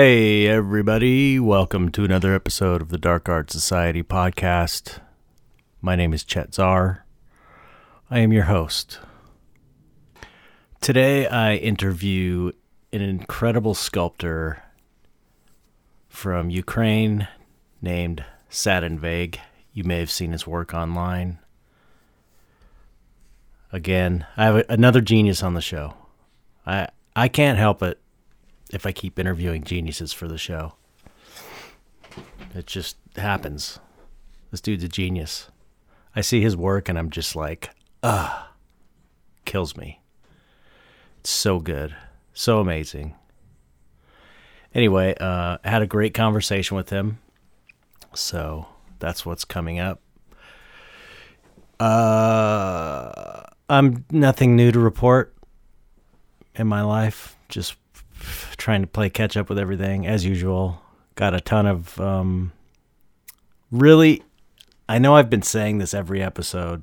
Hey, everybody. Welcome to another episode of the Dark Art Society podcast. My name is Chet Zar. I am your host. Today, I interview an incredible sculptor from Ukraine named Satin Vague. You may have seen his work online. Again, I have another genius on the show. I I can't help it if I keep interviewing geniuses for the show. It just happens. This dude's a genius. I see his work and I'm just like, ah, kills me. It's so good, so amazing. Anyway, uh, I had a great conversation with him. So that's what's coming up. Uh, I'm nothing new to report in my life. Just trying to play catch up with everything as usual. Got a ton of um, really. I know I've been saying this every episode.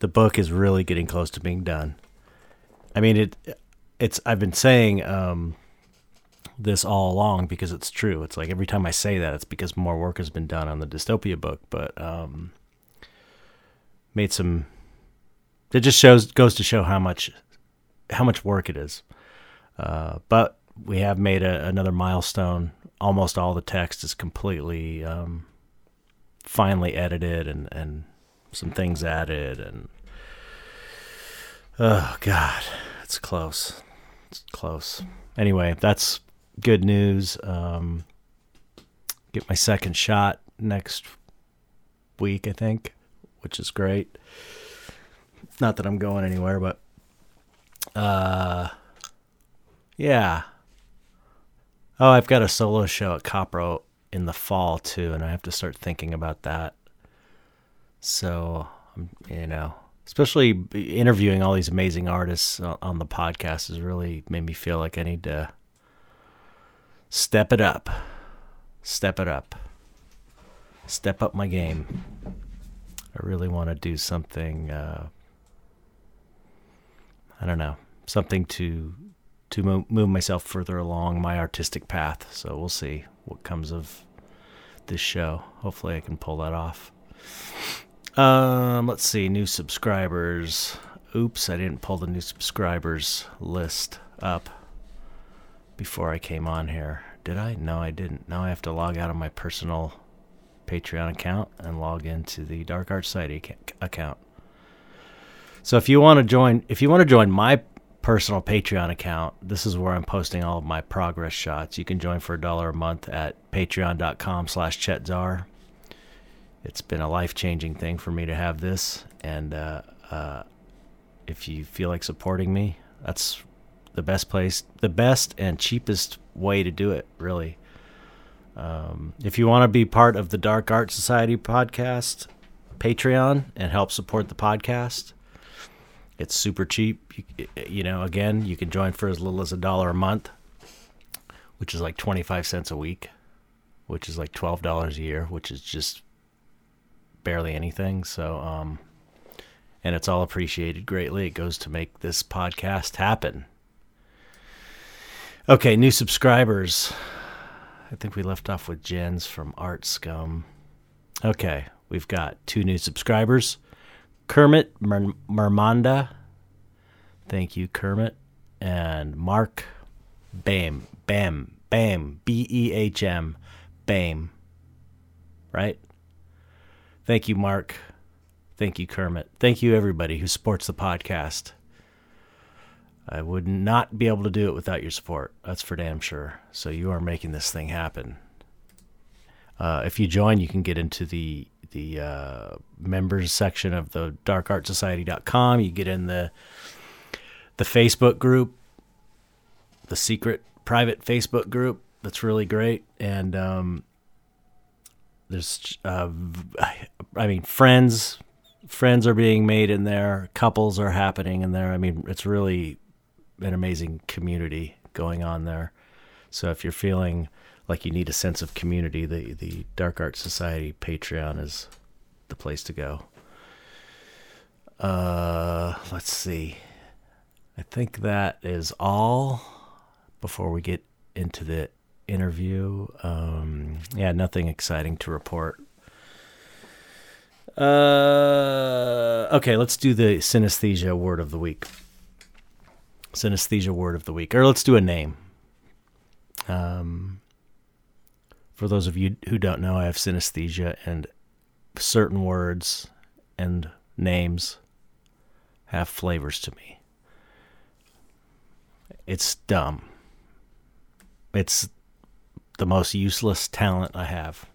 The book is really getting close to being done. I mean it. It's I've been saying um, this all along because it's true. It's like every time I say that, it's because more work has been done on the dystopia book. But um, made some. It just shows goes to show how much how much work it is. Uh, but we have made a, another milestone. Almost all the text is completely um, finally edited and, and some things added. And oh, God, it's close. It's close. Anyway, that's good news. Um, get my second shot next week, I think, which is great. Not that I'm going anywhere, but uh, yeah. Oh, I've got a solo show at Copro in the fall too, and I have to start thinking about that. So, you know, especially interviewing all these amazing artists on the podcast has really made me feel like I need to step it up. Step it up. Step up my game. I really want to do something uh, I don't know, something to to move, move myself further along my artistic path. So we'll see what comes of this show. Hopefully, I can pull that off. Um, let's see, new subscribers. Oops, I didn't pull the new subscribers list up before I came on here. Did I? No, I didn't. Now I have to log out of my personal Patreon account and log into the Dark Art Society account. So if you want to join, if you want to join my personal Patreon account. This is where I'm posting all of my progress shots. You can join for a dollar a month at patreon.com slash chetzar. It's been a life-changing thing for me to have this. And uh, uh, if you feel like supporting me, that's the best place, the best and cheapest way to do it, really. Um, if you want to be part of the Dark Art Society podcast, Patreon, and help support the podcast, it's super cheap. You, you, know, again, you can join for as little as a dollar a month, which is like 25 cents a week, which is like $12 a year, which is just barely anything. So, um, and it's all appreciated greatly. It goes to make this podcast happen. Okay, new subscribers. I think we left off with Jens from Art Scum. Okay, we've got two new subscribers. Kermit Mer- Mermanda. Thank you, Kermit. And Mark Bam. Bam. Bam. B E H M. Bam. Right? Thank you, Mark. Thank you, Kermit. Thank you, everybody who supports the podcast. I would not be able to do it without your support. That's for damn sure. So you are making this thing happen. Uh, if you join, you can get into the the uh, members section of the darkartsociety.com. You get in the the Facebook group, the secret private Facebook group. That's really great. And um, there's, uh, I mean, friends, friends are being made in there. Couples are happening in there. I mean, it's really an amazing community going on there. So if you're feeling like you need a sense of community, the the Dark Art Society Patreon is the place to go. Uh, let's see. I think that is all before we get into the interview. Um, yeah, nothing exciting to report. Uh, okay, let's do the synesthesia word of the week. Synesthesia word of the week, or let's do a name. Um, for those of you who don't know, I have synesthesia, and certain words and names have flavors to me. It's dumb. It's the most useless talent I have.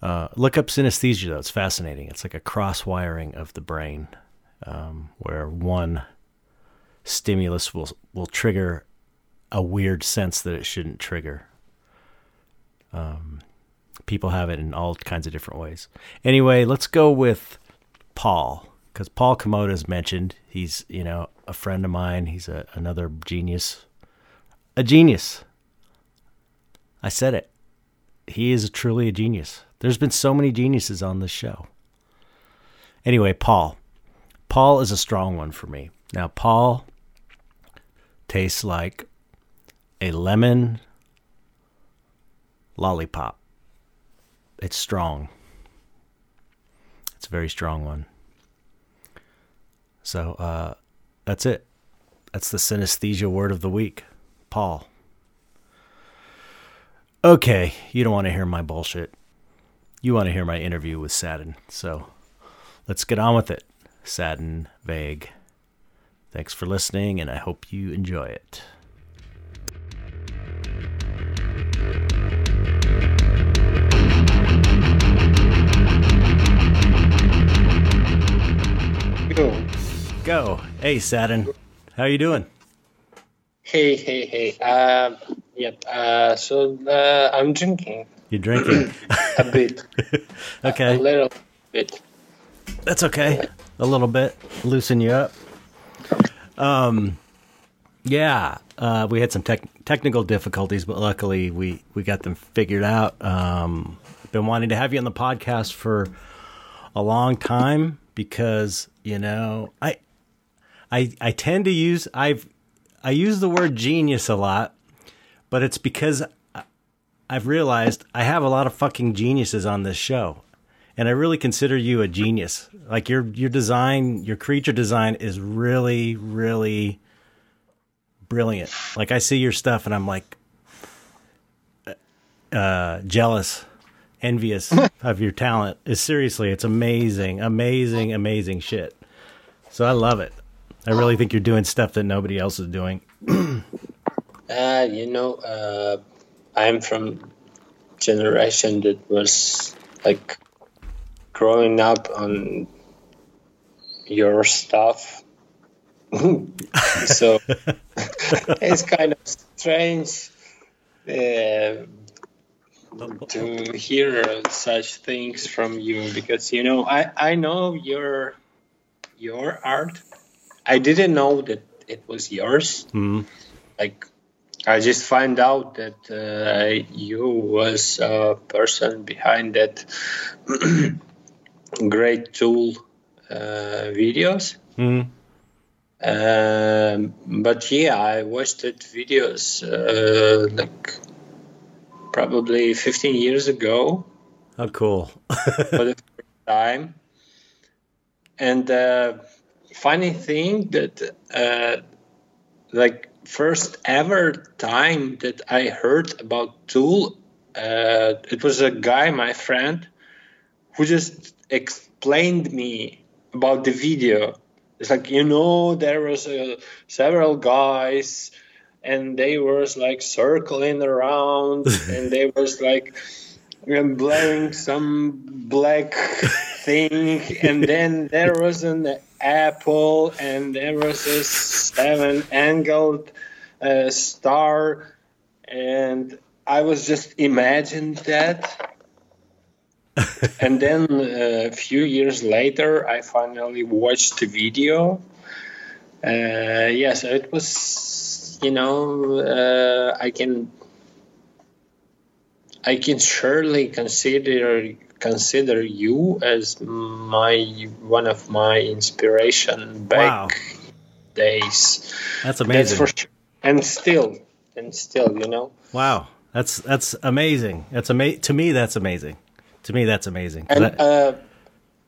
Uh, look up synesthesia, though. It's fascinating. It's like a cross wiring of the brain um, where one stimulus will, will trigger a weird sense that it shouldn't trigger. Um, people have it in all kinds of different ways. Anyway, let's go with Paul because Paul Komoda is mentioned. He's you know a friend of mine. He's a, another genius, a genius. I said it. He is truly a genius. There's been so many geniuses on this show. Anyway, Paul. Paul is a strong one for me. Now, Paul tastes like a lemon lollipop. It's strong. It's a very strong one. So uh, that's it. That's the synesthesia word of the week. Paul. Okay, you don't want to hear my bullshit. You want to hear my interview with Sadin. So let's get on with it. Sadin Vague. Thanks for listening, and I hope you enjoy it. Go. Go. Hey, Saturn. How you doing? Hey, hey, hey. Um, yep. Uh, so uh, I'm drinking You're drinking? a bit, okay. a little bit. That's okay. A little bit. Loosen you up. Um, yeah. Uh, we had some tech technical difficulties, but luckily we, we got them figured out. Um, been wanting to have you on the podcast for a long time because, you know, I, I, I tend to use, I've, I use the word genius a lot, but it's because I've realized I have a lot of fucking geniuses on this show. And I really consider you a genius. Like your your design, your creature design is really, really brilliant. Like I see your stuff and I'm like uh jealous, envious of your talent. Is seriously, it's amazing, amazing, amazing shit. So I love it. I really think you're doing stuff that nobody else is doing. Uh, you know, uh, I'm from generation that was like growing up on your stuff. so it's kind of strange uh, to hear such things from you because you know I, I know your your art. I didn't know that it was yours. Hmm. Like I just find out that uh, you was a person behind that great tool uh, videos. Hmm. Um, but yeah, I watched that videos uh, like probably 15 years ago Oh, cool. for the first time. And uh, funny thing that uh, like first ever time that I heard about Tool, uh, it was a guy, my friend, who just explained me about the video. It's like you know there was uh, several guys, and they was like circling around, and they was like um, blowing some black thing, and then there was an apple, and there was a seven-angled uh, star, and I was just imagined that. and then uh, a few years later, I finally watched the video. Uh, yeah, so it was, you know, uh, I can, I can surely consider consider you as my one of my inspiration back Wow. days. That's amazing. That's amazing. for sure. And still, and still, you know. Wow, that's that's amazing. That's ama- to me. That's amazing. To me, that's amazing. And That- uh,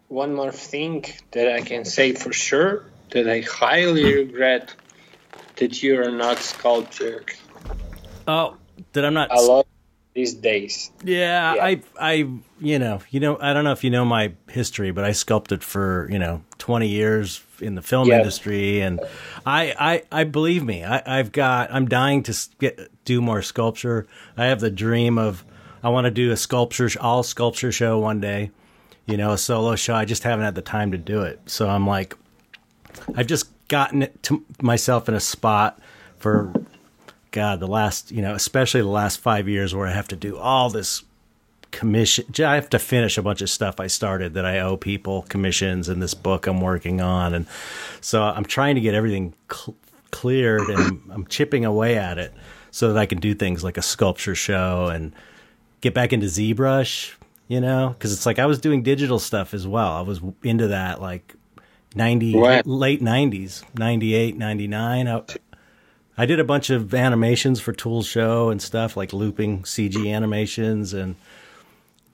one more thing that I can say for sure that I highly regret that you are not sculptor oh, that I'm not. I love these days. Yeah, Yeah. I, I, you know, you know, I don't know if you know my history, but I sculpted for you know 20 years in the film Yeah. industry, and I, I, I believe me, I, I've got, I'm dying to get do more sculpture. I have the dream of, I want to do a sculpture, all sculpture show one day, you know, a solo show. I just haven't had the time to do it, so I'm like, I've just gotten it to myself in a spot for God, the last, you know, especially the last five years where I have to do all this commission. I have to finish a bunch of stuff I started that I owe people commissions and this book I'm working on. And so I'm trying to get everything cl- cleared and I'm, I'm chipping away at it so that I can do things like a sculpture show and get back into ZBrush, you know, because it's like I was doing digital stuff as well. I was into that like 90, Right. late 90s, 98, 99. I, I did a bunch of animations for Tools Show and stuff like looping CG animations, and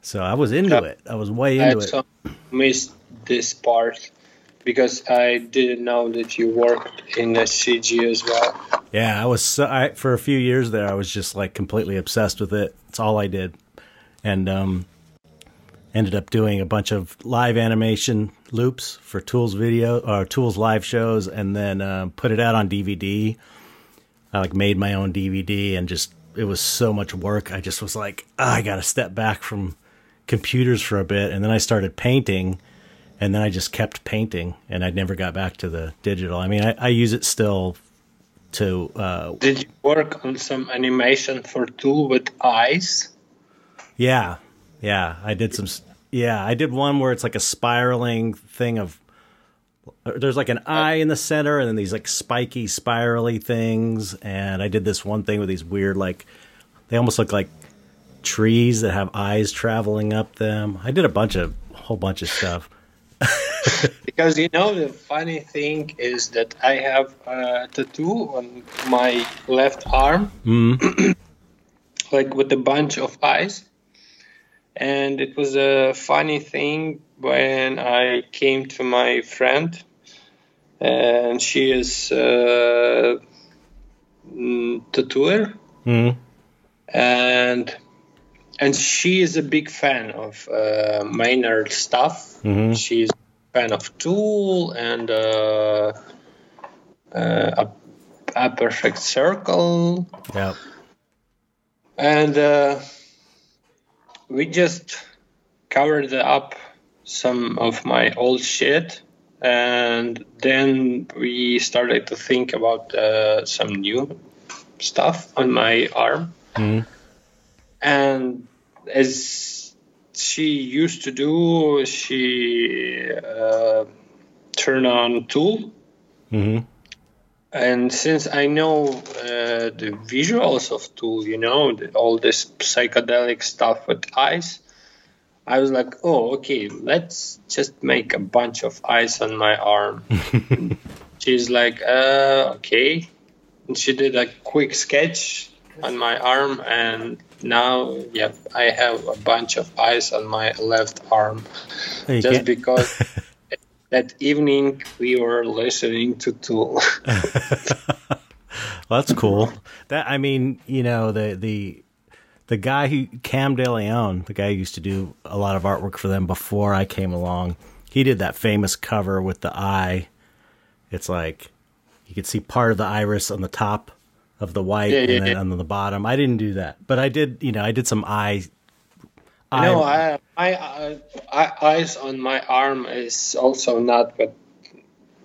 so I was into Yeah. it. I was way I into it. missed this part because I didn't know that you worked in the CG as well. Yeah, I was so, I, for a few years there. I was just like completely obsessed with it. It's all I did, and um, ended up doing a bunch of live animation loops for Tools video or Tools live shows, and then uh, put it out on DVD. I like made my own DVD, and just it was so much work. I just was like, "Ah, I got to step back from computers for a bit, and then I started painting. And then I just kept painting, and I never got back to the digital. I mean, I, I use it still to uh, Did you work on some animation for tool with eyes? Yeah, yeah. I did some. Yeah, I did one where it's like a spiraling thing of. There's like an oh. eye in the center, and then these like spiky, spirally things. And I did this one thing with these weird, like they almost look like trees that have eyes traveling up them. I did a bunch of, whole bunch of stuff. Because you know the funny thing is that I have a tattoo on my left arm, mm. like with a bunch of eyes. And it was a funny thing when I came to my friend, and she is a mm, tattooer, Mhm. and and she is a big fan of uh, Maynard stuff. Mhm. She's a fan of Tool and uh, uh, a, a Perfect Circle, Yeah, and uh, we just covered up some of my old shit. And then we started to think about uh, some new stuff on my arm Mhm. and as she used to do, she uh, turned on Tool. hmm And since I know uh, the visuals of Tool, you know, the, all this psychedelic stuff with eyes, I was like, oh, okay, let's just make a bunch of eyes on my arm. She's like, uh, okay. And she did a quick sketch on my arm, and now, yep, I have a bunch of eyes on my left arm just because that evening we were listening to Tool. Well, that's cool. That I mean, you know, the the the guy who Cam De Leon, the guy who used to do a lot of artwork for them before I came along, he did that famous cover with the eye. It's like you could see part of the iris on the top of the white Yeah, yeah, and then yeah. on the bottom. I didn't do that, but I did. You know, I did some eye. Eye no, I, I, I, I, eyes on my arm is also not, but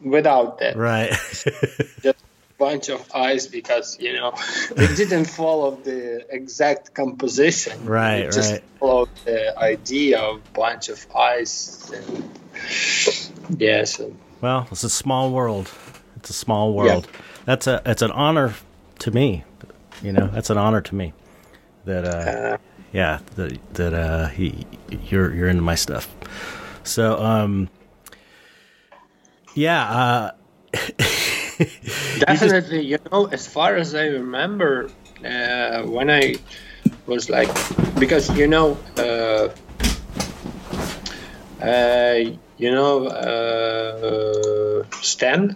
without that, right. just bunch of eyes because you know it didn't follow the exact composition. Right, it just right. followed the idea of bunch of eyes. And, yeah, so Well, it's a small world. It's a small world. That's a it's an honor to me. You know, that's an honor to me that uh, uh, yeah that that uh he, you're you're into my stuff. So um yeah uh definitely, you know, as far as I remember, uh, when I was like, because you know, uh, uh, you know, uh, Stan,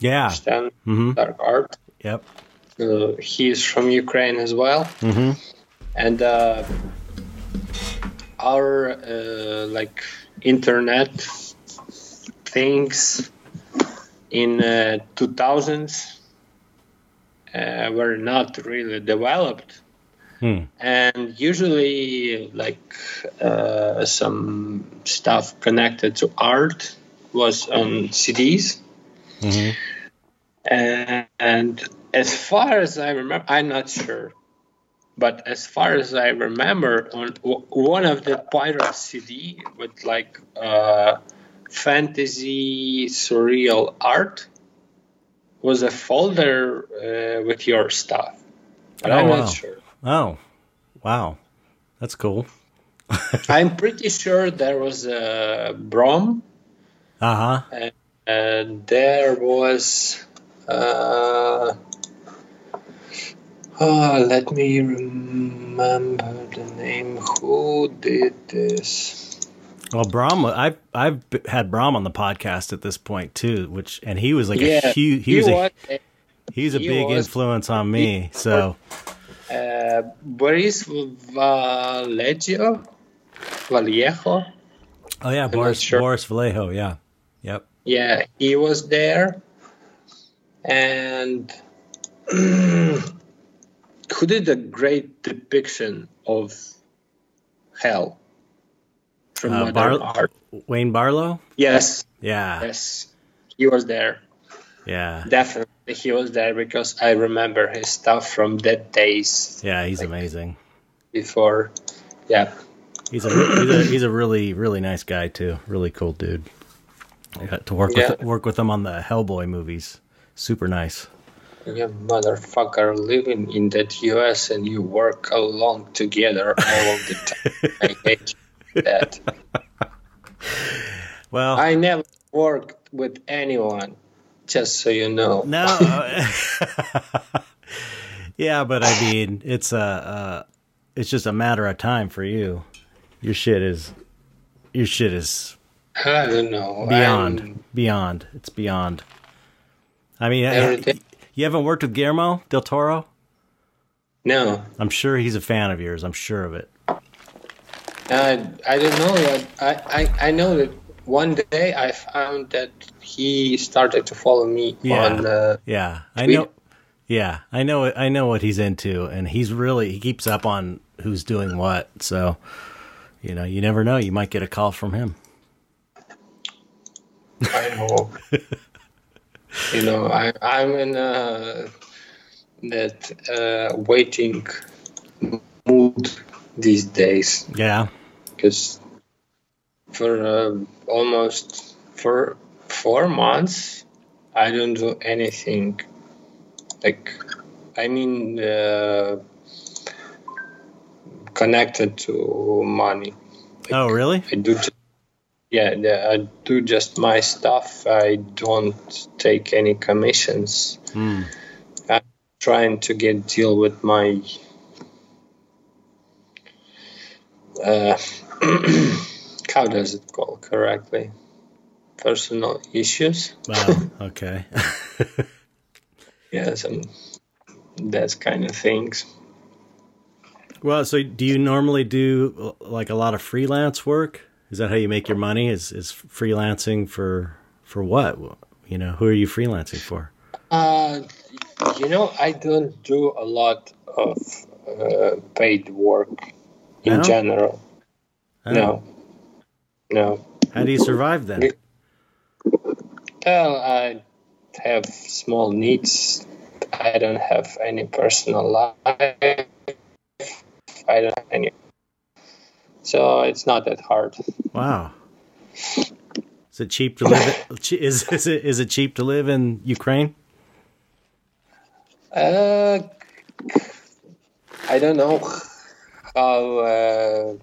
Yeah. Stan Mhm. Dark Art. Yep. Uh, he's from Ukraine as well, Mhm. And uh, our uh, like internet things in uh, 2000s uh, were not really developed Hmm. and usually like uh, some stuff connected to art was on cds Mhm. and as far as i remember i'm not sure but as far as i remember on w- one of the pirate cd with like uh, fantasy surreal art was a folder uh, with your stuff but Oh, i'm wow. not sure Oh, wow. That's cool. I'm pretty sure there was a Brom, Uh huh. and, and there was. Uh, oh, let me remember the name. Who did this? Well, Brom, I've I've had Brom on the podcast at this point too, which and he was like yeah, a huge. He, was, was. a he's a he big was- influence on me. So uh, Boris Vallejo, Vallejo. oh yeah, not Boris sure. Boris Vallejo. Yeah. Yep. Yeah, he was there. And who did a great depiction of hell from Uh, Bar- art? Wayne Barlowe. Yes, Yeah. yes, he was there. Yeah. Definitely, he was there because I remember his stuff from that days Yeah. He's amazing. before. Yeah, He's a, he's a he's a really really nice guy too. Really cool dude. I got to work Yeah. with work with him on the Hellboy movies. Super nice. You motherfucker living in that US and you work along together all of the time. I hate that. Well, I never worked with anyone, just so you know. no. yeah, but I mean, it's a uh, it's just a matter of time for you. Your shit is your shit is I don't know. beyond I'm- beyond. It's beyond. I mean, Everything. You haven't worked with Guillermo del Toro? no, I'm sure he's a fan of yours. I'm sure of it. I, I don't know. I, I, I know that one day I found that he started to follow me Yeah. on. Uh, Yeah, I know. Yeah, I know. I know what he's into, and he's really he keeps up on who's doing what. So, you know, you never know. You might get a call from him. I know. you know, I, I'm in uh, that uh, waiting mood these days. Yeah, because for uh, almost for four months i don't do anything like i mean uh, connected to money Oh, really? i do yeah, yeah i do just my stuff i don't take any commissions Hmm. i'm trying to get deal with my uh, how does it call correctly personal issues Wow. Okay. yeah some that kind of things well, so do you normally do like a lot of freelance work? Is that how you make your money? Is is freelancing for for what? You know, who are you freelancing for? uh, you know i don't do a lot of uh, paid work in No? general Oh, no no How do you survive then? well i have small needs i don't have any personal life i don't have any so it's not that hard Wow. Is it cheap to live? Is is it is it cheap to live in Ukraine? Uh, I don't know how. Uh,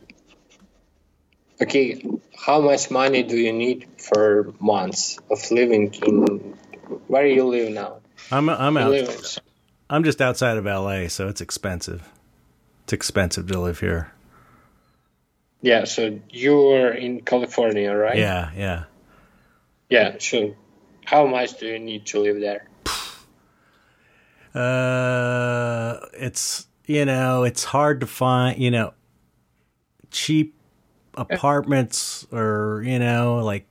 okay, how much money do you need for months of living in? Where do you live now? I'm I'm out. I'm just outside of LA, so it's expensive. It's expensive to live here. Yeah, so you're in California, right? Yeah, yeah. Yeah, so how much do you need to live there? Uh, it's you know, it's hard to find, you know, cheap apartments or you know, like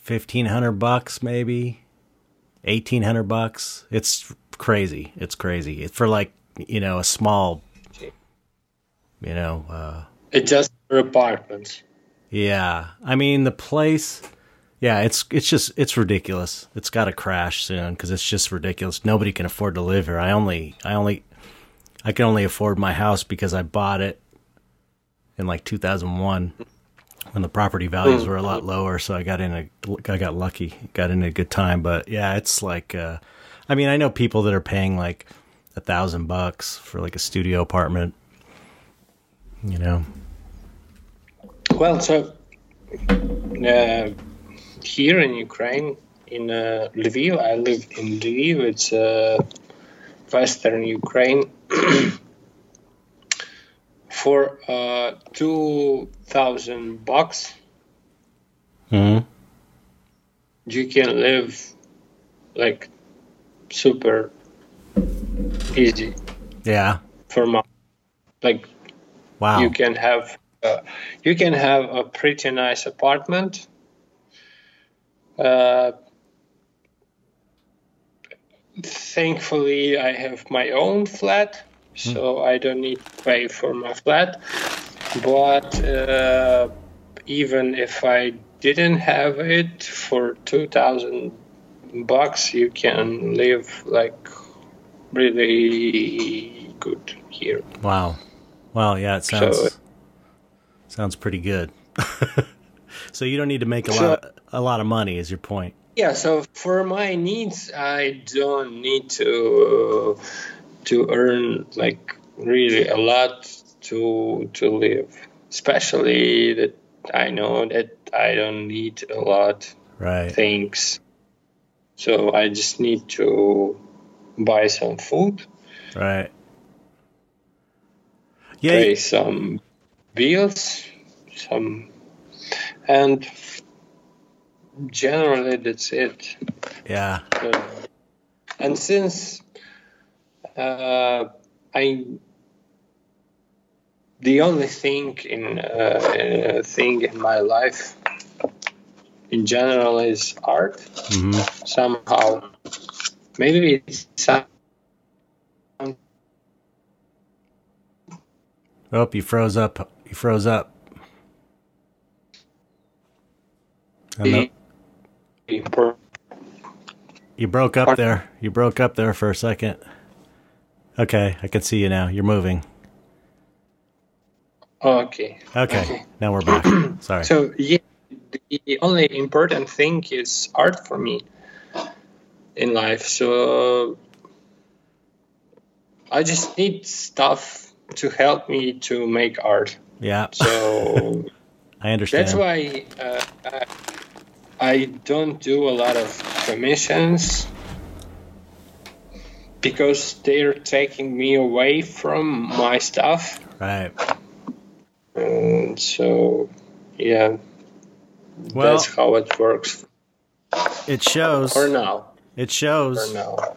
fifteen hundred bucks maybe, eighteen hundred bucks. It's crazy. It's crazy. It's for like you know a small, you know. uh It's just for apartments. Yeah, I mean the place. Yeah, it's it's just it's ridiculous. It's got to crash soon because it's just ridiculous. Nobody can afford to live here. I only I only I can only afford my house because I bought it in like 2001 when the property values were a lot lower. So I got in a I got lucky, got in a good time. But yeah, it's like uh, I mean I know people that are paying like a thousand bucks for like a studio apartment. You know. Well, so uh, here in Ukraine, in uh, Lviv, I live in Lviv. It's uh, western Ukraine. For uh, two thousand bucks, hmm you can live like super easy Yeah. for month. Like Wow. you can have uh, you can have a pretty nice apartment uh, thankfully i have my own flat so i don't need to pay for my flat but uh, even if i didn't have it for 2000 bucks you can live like really good here Wow. Wow, yeah, it sounds So- sounds pretty good. so you don't need to make a So- lot a lot of money is your point. Yeah, so for my needs, I don't need to to earn like really a lot to to live. Especially that I know that I don't need a lot Right. things. So I just need to buy some food, Right. Yeah, you- some bills, some and generally that's it. yeah. Uh, and since uh, I the only thing in uh, uh, thing in my life in general is art hmm somehow maybe it's Oh, you froze up. You froze up. I know. important You broke up there. You broke up there for a second. Okay, I can see you now. You're moving. okay Okay, now we're back. Sorry. So yeah, the only important thing is art for me in life. So I just need stuff to help me to make art. Yeah, So I understand. that's why uh, I, I don't do a lot of commissions because they're taking me away from my stuff. Right. And so yeah, Well, that's how it works it shows. for now. It For shows. now.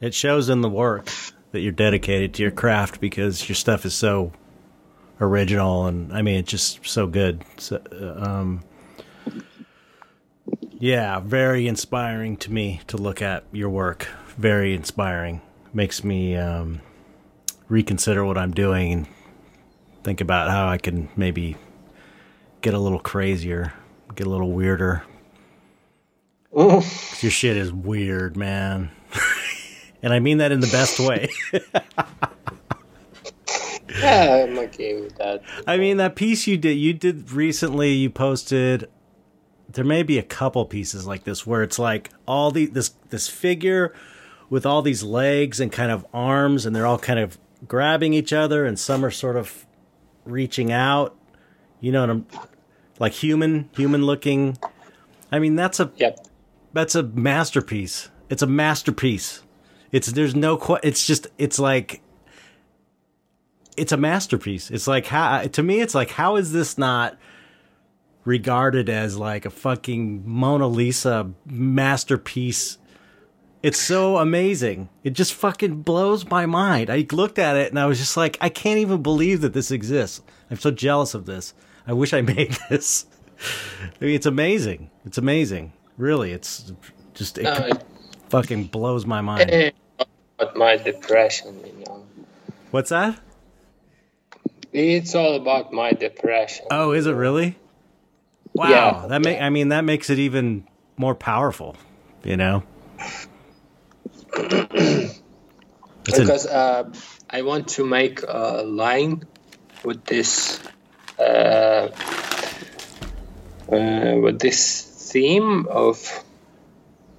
It shows in the work that you're dedicated to your craft because your stuff is so original and I mean it's just so good. So, uh, um, yeah, very inspiring to me to look at your work. Very inspiring. Makes me um, reconsider what I'm doing and think about how I can maybe get a little crazier, get a little weirder. Your shit is weird, man. And I mean that in the best way. Yeah, I'm okay with that. I mean that piece you did you did recently you posted there may be a couple pieces like this where it's like all the this this figure with all these legs and kind of arms and they're all kind of grabbing each other and some are sort of reaching out. You know what I'm like human human looking. I mean that's a Yep. that's a masterpiece. It's a masterpiece. It's there's no qu- it's just it's like it's a masterpiece. It's like how to me it's like how is this not regarded as like a fucking Mona Lisa masterpiece? It's so amazing. It just fucking blows my mind. I looked at it and I was just like I can't even believe that this exists. I'm so jealous of this. I wish I made this. I mean, it's amazing. It's amazing. Really, it's just it, it- fucking blows my mind. Eh, But my depression, you know. What's that? It's all about my depression. Oh, is it really? Wow. Yeah. That make I mean that makes it even more powerful, you know. Because uh, I want to make a line with this uh, uh, with this theme of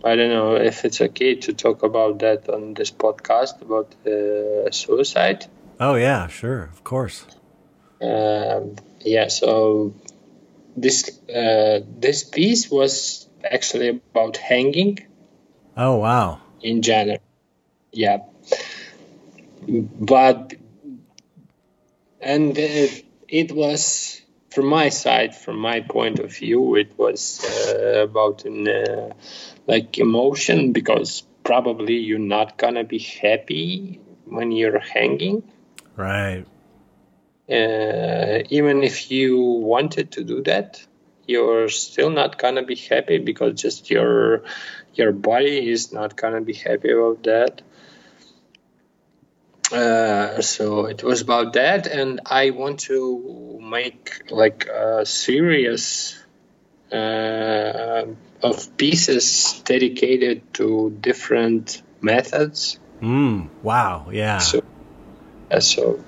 I don't know if it's okay to talk about that on this podcast about uh, suicide. oh yeah, sure, of course. Um, yeah, so this uh, this piece was actually about hanging Oh wow. in general. Yeah. But, and it, it was, from my side, from my point of view, it was uh, about an, uh, like emotion because probably you're not gonna be happy when you're hanging. Right. Uh, even if you wanted to do that, you're still not gonna be happy because just your your body is not gonna be happy about that. Uh, so it was about that, and I want to make like a serious uh, of pieces dedicated to different methods. Mm, wow. Yeah. So, uh, so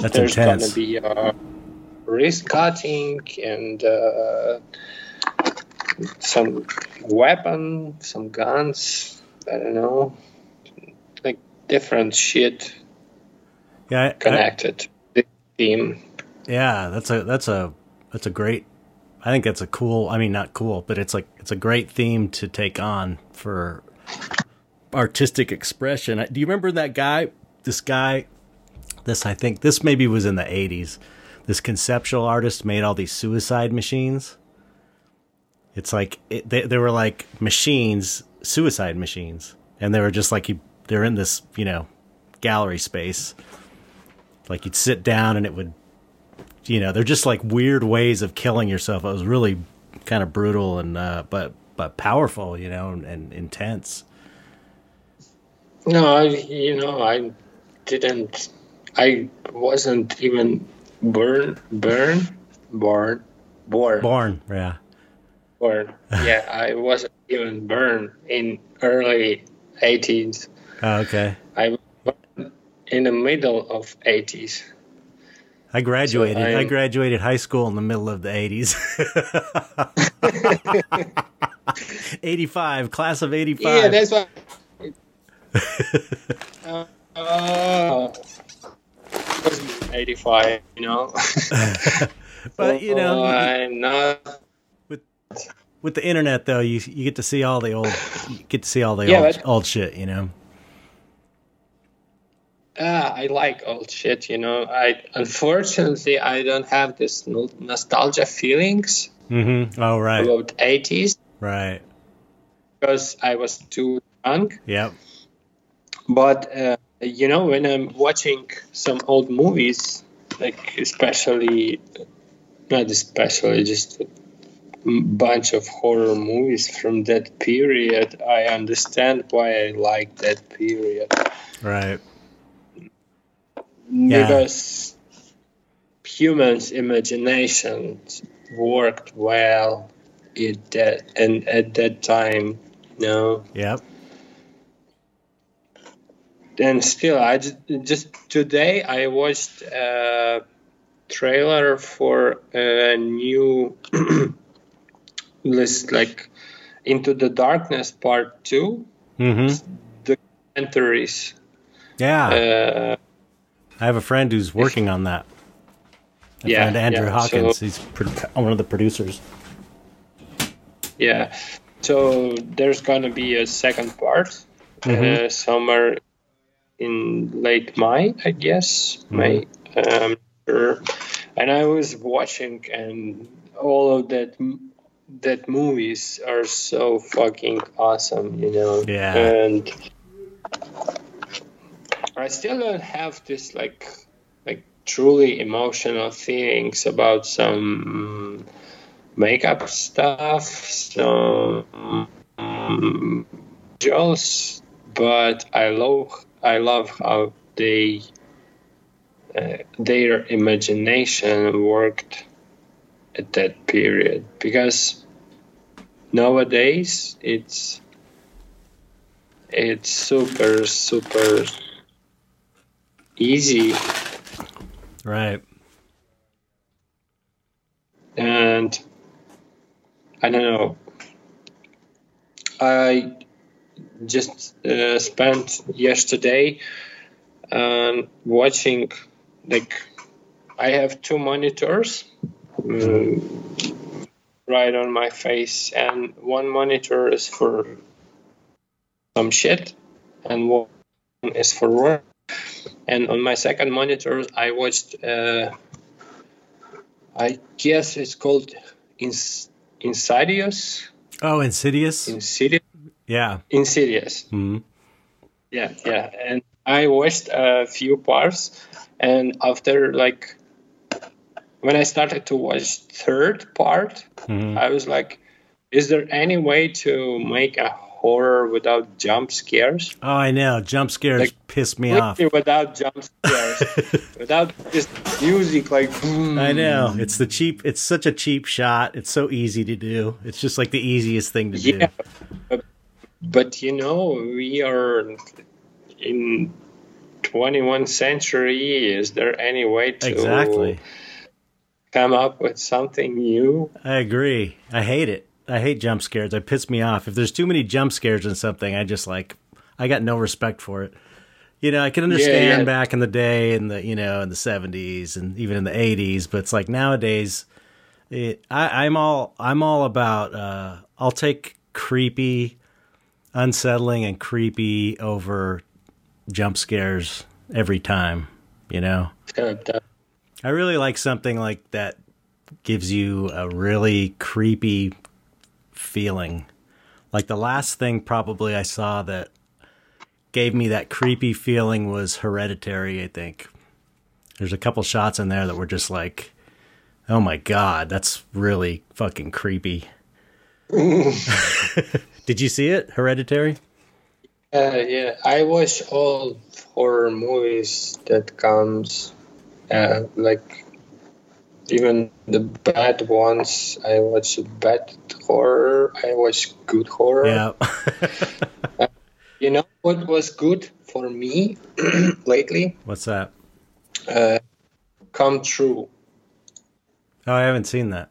That's there's intense. gonna be uh, wrist cutting and uh, some weapon, some guns. I don't know, like different shit yeah. I- I- connected to the theme. yeah, that's a that's a that's a great I think that's a cool I mean not cool, but it's like it's a great theme to take on for artistic expression. Do you remember that guy this guy this I think this maybe was in the 80s. This conceptual artist made all these suicide machines. It's like it, they they were like machines, suicide machines, and they were just like you they're in this, you know, gallery space. Like you'd sit down and it would you know, they're just like weird ways of killing yourself. It was really kind of brutal and uh, but but powerful, you know, and, and intense. No, I, you know, I didn't. I wasn't even born, burn, born, born, Born, yeah. born. yeah, I wasn't even born in early 80s. Oh, okay. I was born in the middle of 80s. I graduated. So I, I'm- graduated high school in the middle of the 80s. 85, class of 85. Yeah, that's why. uh, uh, 85, you know. but you know, Oh, I'm not. with the internet though, you you get to see all the old you get to see all the Yeah, old, old shit, you know. Ah, I like old shit, you know. I unfortunately I don't have this nostalgia feelings Mhm. Oh, right. about 80s Right. because I was too young. Yep. But uh, you know, when I'm watching some old movies, like especially, not especially, just a bunch of horror movies from that period, I understand why I like that period Right. Because humans' imaginations worked well at that and at that time. Know, Yep. and still i just, just today i watched a trailer for a new list like into the darkness part two Mhm. documentaries Yeah. uh, I have a friend who's working on that. My Yeah, friend Andrew yeah, Hawkins. so- He's pro- one of the producers. yeah so there's gonna be a second part uh, somewhere in late May, I guess. May. Um, sure. And I was watching, and all of that that movies are so fucking awesome, you know. Yeah. And I still don't have this like like truly emotional feelings about some makeup stuff, some visuals, but I love I love how they uh, their imagination worked at that period. Because nowadays it's it's super super easy Right. and I don't know. I just uh, spent yesterday um, watching like I have two monitors um, right on my face, and one monitor is for some shit, and one is for work. And on my second monitor, I watched. Uh, I guess it's called Ins- Insidious. Oh, Insidious. Insidious. yeah. Insidious. hmm Yeah, yeah. And I watched a few parts, and after like when I started to watch third part, hmm I was like, "Is there any way to make a horror without jump scares? Oh, I know. Jump scares Like, piss me off. Without jump scares, without just music like." boom. I know. It's the cheap. It's such a cheap shot. It's so easy to do. It's just like the easiest thing to Yeah, do. but, but you know we are in 21st century. Is there any way to Exactly. come up with something new? I agree. I hate it. I hate jump scares. They piss me off. If there's too many jump scares in something, I just like I got no respect for it. You know, I can understand yeah. back in the day in the you know in the seventies and even in the eighties, but it's like nowadays it, I, I'm all I'm all about uh I'll take creepy, unsettling and creepy over jump scares every time, you know? I really like something like that gives you a really creepy feeling. Like the last thing probably I saw that gave me that creepy feeling was Hereditary, I think. There's a couple shots in there that were just like, oh my god, that's really fucking creepy. Did you see it, Hereditary? Uh, yeah, I watch all horror movies that comes, uh, like even the bad ones. I watch bad horror. I watch good horror. Yeah. You know what was good for me lately? What's that? Uh, Come True. Oh, I haven't seen that.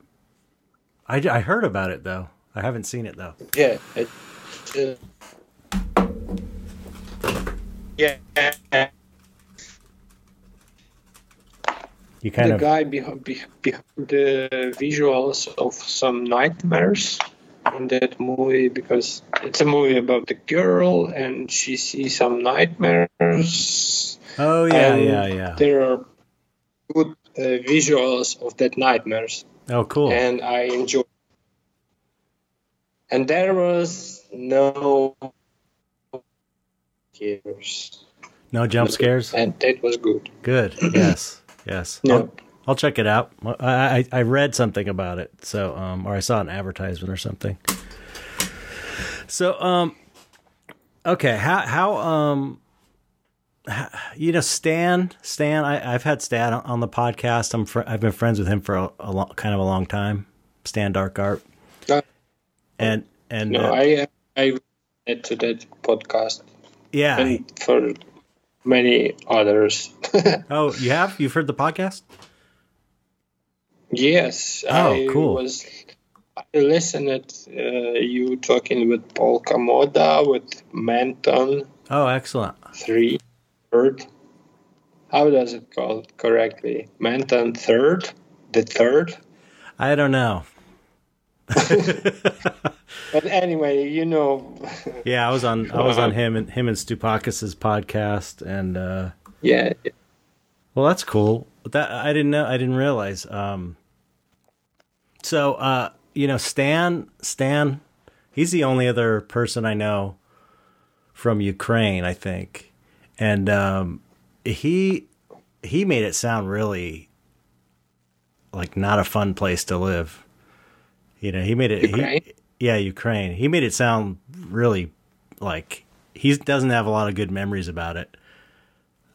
I, I heard about it though. I haven't seen it though. Yeah. It, uh, yeah. You kind the of guy behind, behind the visuals of some nightmares in that movie because it's a movie about the girl and she sees some nightmares. Oh yeah, yeah, yeah. There are good uh, visuals of that nightmares, Oh, cool. and I enjoy. And there was no scares, No jump scares. and that was good. Good. Yes. Yes. No. I'll, I'll check it out. I, I I read something about it, so um, or I saw an advertisement or something. So um, okay. How how um, how, you know Stan Stan? I I've had Stan on the podcast. I'm fr- I've been friends with him for a, a long, kind of a long time. Stan Dark Art. Uh, And and No, uh, I I listened to that podcast. yeah. and for many others. Oh, you have? You've heard the podcast? yes, Oh, I cool. was. I listened uh, you talking with Paul Komoda with Menton Oh, excellent. three third. How does it called correctly? Menton third, the third. I don't know. but anyway, you know. yeah, I was on I was on him and him and Stupakis's podcast, and uh, yeah. Well, that's cool. That I didn't know. I didn't realize. Um, so, uh, you know, Stan, Stan, he's the only other person I know from Ukraine, I think, and um, he he made it sound really like not a fun place to live. You know, he made it. Ukraine? He, yeah, Ukraine. He made it sound really like he doesn't have a lot of good memories about it.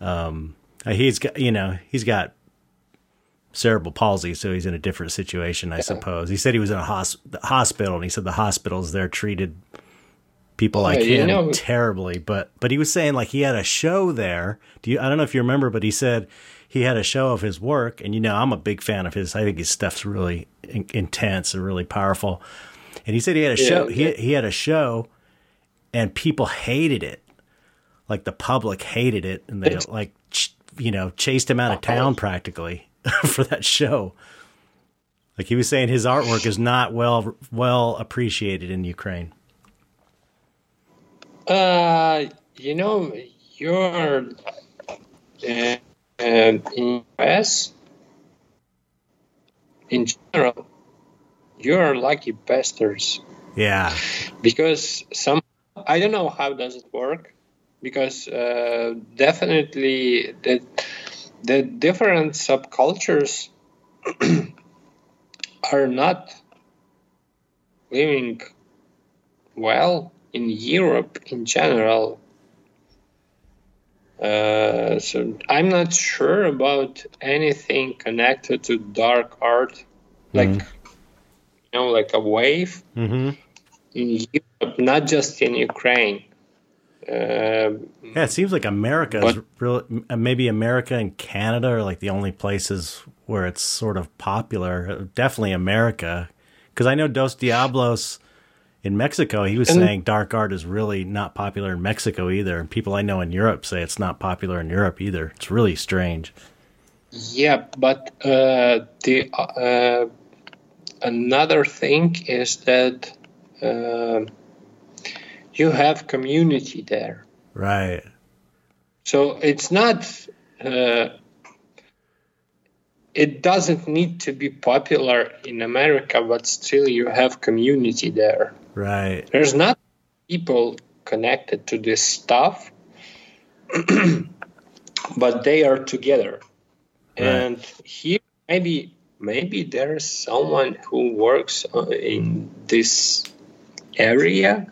Um, he's got you know he's got cerebral palsy, so he's in a different situation, I yeah. suppose. He said he was in a hos- hospital, and he said the hospitals there treated people like him know. terribly. But but he was saying like he had a show there. Do you? I don't know if you remember, but he said he had a show of his work, and you know I'm a big fan of his. I think his stuff's really in- intense and really powerful. And he said he had a yeah, show. Yeah. He he had a show, and people hated it. Like the public hated it, and they like you know chased him out of town practically for that show. Like he was saying, his artwork is not well well appreciated in Ukraine. Uh, you know, you're uh, in US in general, you're lucky bastards. Yeah. Because some, I don't know how does it work, because uh, definitely the the different subcultures are not living well in Europe in general. Uh, so I'm not sure about anything connected to dark art, like mm-hmm. you know, like a wave mm-hmm. in Europe, not just in Ukraine. Uh, yeah, it seems like America but, is really maybe America and Canada are like the only places where it's sort of popular. Definitely America, because I know Dos Diablos in Mexico, he was and, saying dark art is really not popular in Mexico either. And people I know in Europe say it's not popular in Europe either. It's really strange. Yeah, but uh, the uh, another thing is that uh, you have community there. Right. So it's not. Uh, it doesn't need to be popular in America, but still you have community there. Right. There's not people connected to this stuff, but they are together. Right. And here, maybe maybe there's someone who works uh, in this area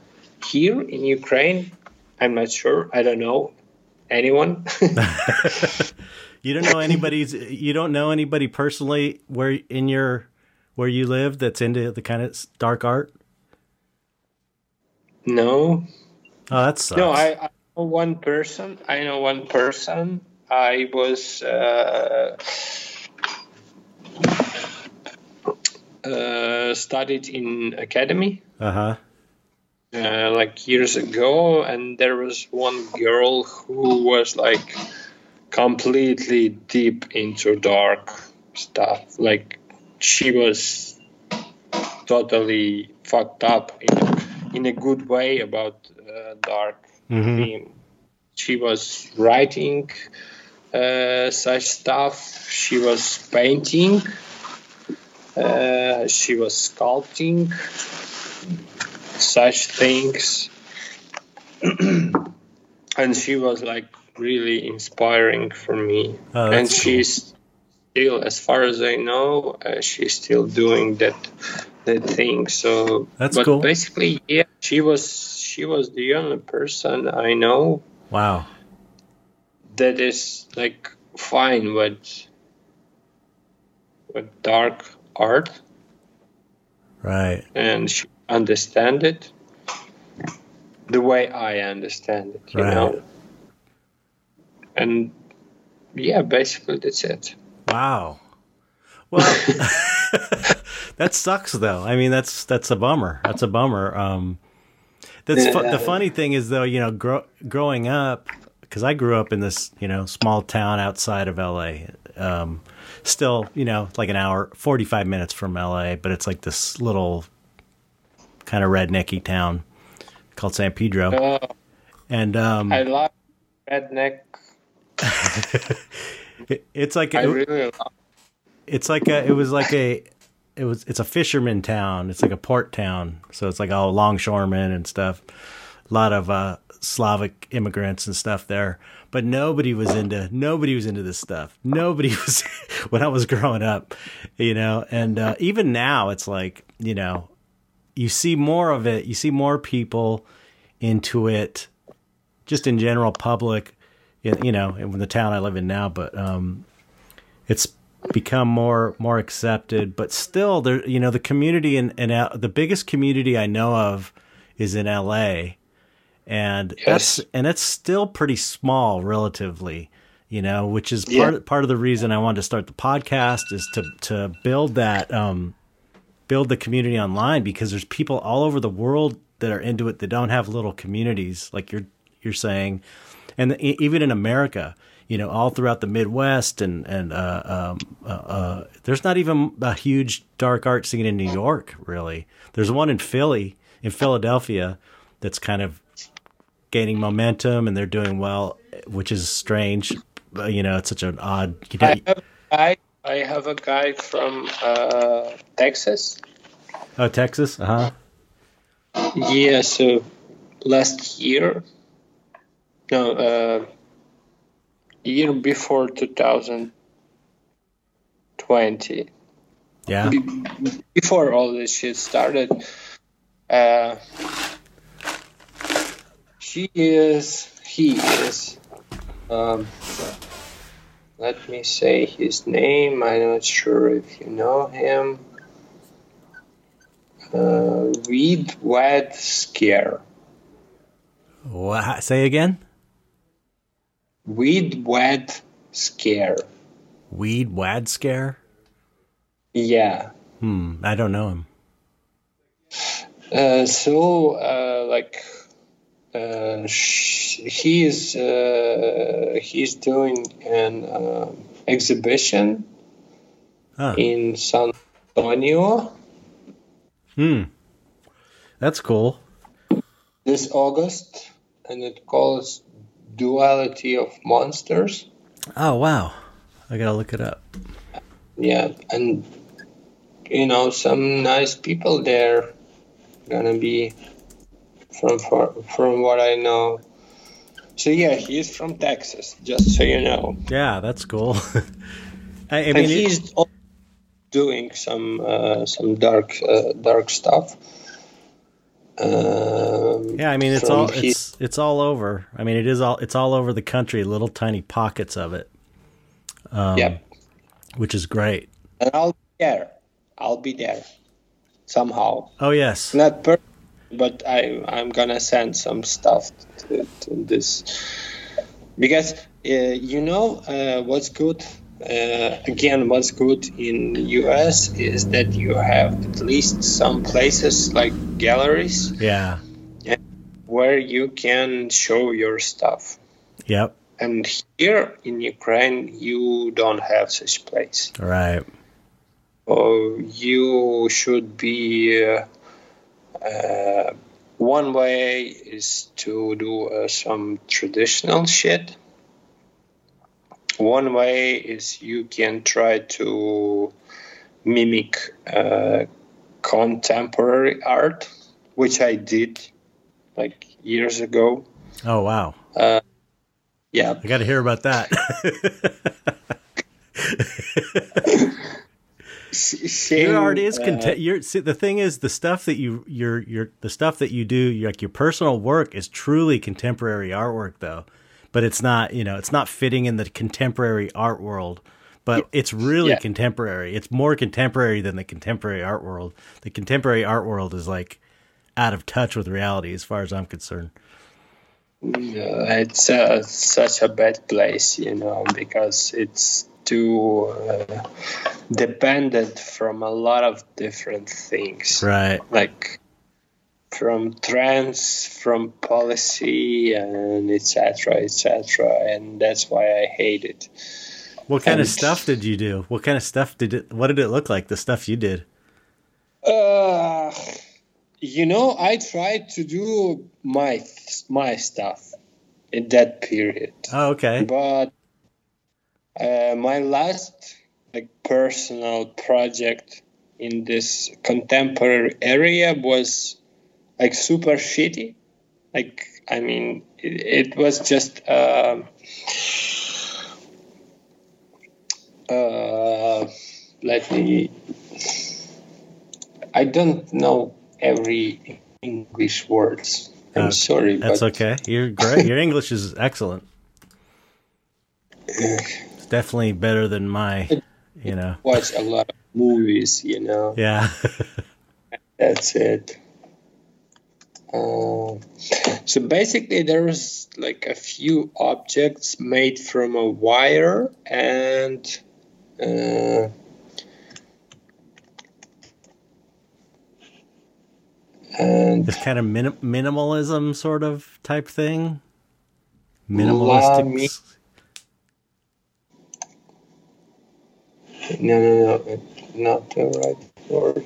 here in Ukraine. I'm not sure. I don't know anyone. you don't know anybody's. You don't know anybody personally where in your where you live that's into the kind of dark art. No. Oh, that sucks. No, I, I know one person. I know one person. I was uh, uh, studied in academy. Uh-huh. Uh, like years ago, and there was one girl who was like completely deep into dark stuff. Like she was totally fucked up in in a good way about uh, dark mm-hmm. theme. She was writing uh, such stuff. She was painting. Uh, she was sculpting such things, and she was like really inspiring for me. Oh, and cool. she's still, as far as I know, uh, she's still doing that the thing. So that's but cool. Basically, yeah, she was she was the only person I know. Wow. That is like fine with with dark art. Right. And she understand it the way I understand it, you right. know. And yeah, basically that's it. Wow. Well, that sucks though. I mean, that's that's a bummer. That's a bummer. Um, that's fu- the funny thing is though, you know, gro- growing up because I grew up in this, you know, small town outside of LA. Um, still, you know, like an hour, forty five minutes from LA, but it's like this little kind of rednecky town called San Pedro. Uh, and um, I love redneck. it, it's like I it- really love. it's like a it was like a it was it's a fisherman town. It's like a port town. So it's like all longshoremen and stuff. A lot of uh slavic immigrants and stuff there. But nobody was into nobody was into this stuff. Nobody was when i was growing up you know? And uh, even now it's like you know you see more of it. You see more people into it just in general public you know in the town i live in now. But um it's become more more accepted but still there you know the community in, in L- the biggest community i know of is in la and that's and it's still pretty small relatively you know which is Yeah. part part of the reason i wanted to start the podcast is to to build that um build the community online because there's people all over the world that are into it that don't have little communities like you're you're saying. And even in America, you know, all throughout the Midwest and and uh, um, uh, uh, there's not even a huge dark art scene in New York. Really, there's one in Philly, in Philadelphia, that's kind of gaining momentum and they're doing well, which is strange. You know, it's such an odd. You know, I have a guy. I have a guy from uh, Texas. oh, Texas, uh huh. Yeah. So last year, no, uh, year before 2020. Yeah, before all this shit started, uh, she is, he is, um, let me say his name. I'm not sure if you know him. Uh, Reed Wad Scare. Wha- say again. Weed Wad Scare. Weed Wad Scare. Yeah. Hmm, I don't know him. Uh, so, uh, like, uh, sh- he's uh, he's doing an um exhibition Huh. in San Antonio Hmm, that's cool. this August, and it calls "Duality of Monsters." Oh wow, I gotta look it up. Yeah, and you know some nice people there gonna be from from what I know. So yeah, he's from Texas, just so you know. Yeah, that's cool. I, I and mean, he's doing some uh, some dark uh, dark stuff. Um, yeah, I mean, it's all his- it's it's all over. I mean, it is all it's all over the country, little tiny pockets of it, um, yeah, which is great. and I'll be there. I'll be there somehow. Oh yes, Not per, but I I'm gonna send some stuff to, to this because uh, you know uh, what's good. Uh, again, what's good in US is that you have at least some places like galleries yeah, where you can show your stuff. yep, And here in Ukraine, you don't have such place. Right. So you should be. Uh, uh, one way is to do uh, some traditional shit. One way is you can try to mimic uh, contemporary art, which I did like years ago. oh wow, Yeah, I got to hear about that. your art is uh, content. Your see, the thing is, the stuff that you your your the stuff that you do, your, like your personal work, is truly contemporary artwork, though. But it's not, you know, it's not fitting in the contemporary art world. But it's really Yeah. contemporary. It's more contemporary than the contemporary art world. The contemporary art world is like out of touch with reality, as far as I'm concerned. Yeah, it's uh, such a bad place, you know, because it's too uh, dependent from a lot of different things, Right. like from trends, from policy, and etc., etc., and that's why I hate it. What kind of stuff did you do? What kind of stuff did it? What did it look like? The stuff you did? Uh, you know, I tried to do my my stuff in that period. Oh, okay. But uh, my last like personal project in this contemporary area was like super shitty. Like I mean, it, it was just. Uh, uh, let me. I don't know every English words. I'm Uh, sorry, That's but okay. You're great. Your English is excellent. It's definitely better than my, you know. watch a lot of movies. You know, Yeah. that's it. Uh, so basically, there was like a few objects made from a wire and. Uh, and It's kind of minim- minimalism sort of type thing. Minimalistic. mi- No, no, no, not the right word.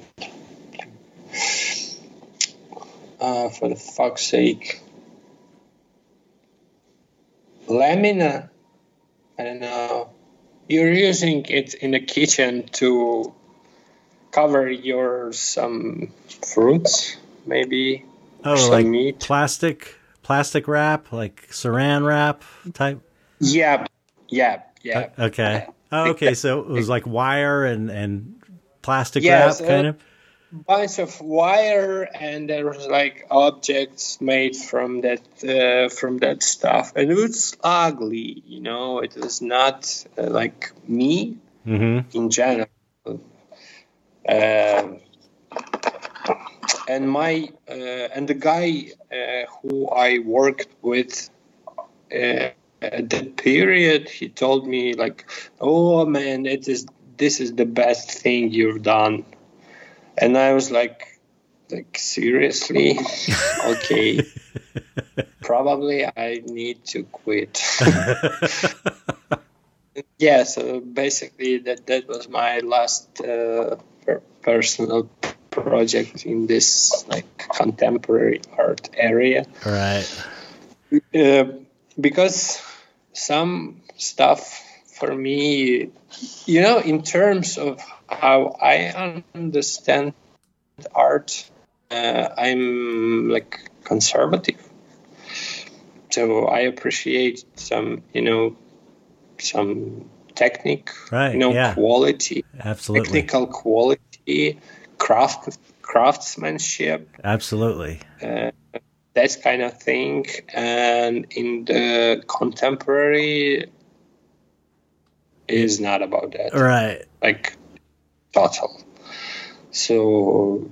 Uh, for the fuck's sake. Lamina. I don't know. You're using it in the kitchen to cover your some fruits, maybe. Oh, like meat. plastic, plastic wrap, like saran wrap type. Yeah, yeah, yeah. Okay. Oh, okay. So it was like wire and and plastic Yes, wrap, kind uh, of. bunch of wire and there was like objects made from that uh, from that stuff and it was ugly you know it was not uh, like me Mm-hmm. in general um, and my uh, and the guy uh, who i worked with uh, at that period he told me like oh man it is this is the best thing you've done. And i was like like seriously? Okay. Probably i need to quit. Yeah so basically that that was my last uh, per- personal project in this like contemporary art area right. uh, because some stuff for me you know in terms of how i understand art uh, i'm like conservative so i appreciate some you know some technique Right, you know yeah. quality Absolutely. technical quality craft craftsmanship Absolutely. uh, that kind of thing. And in the contemporary, is not about that. Right. Like total. So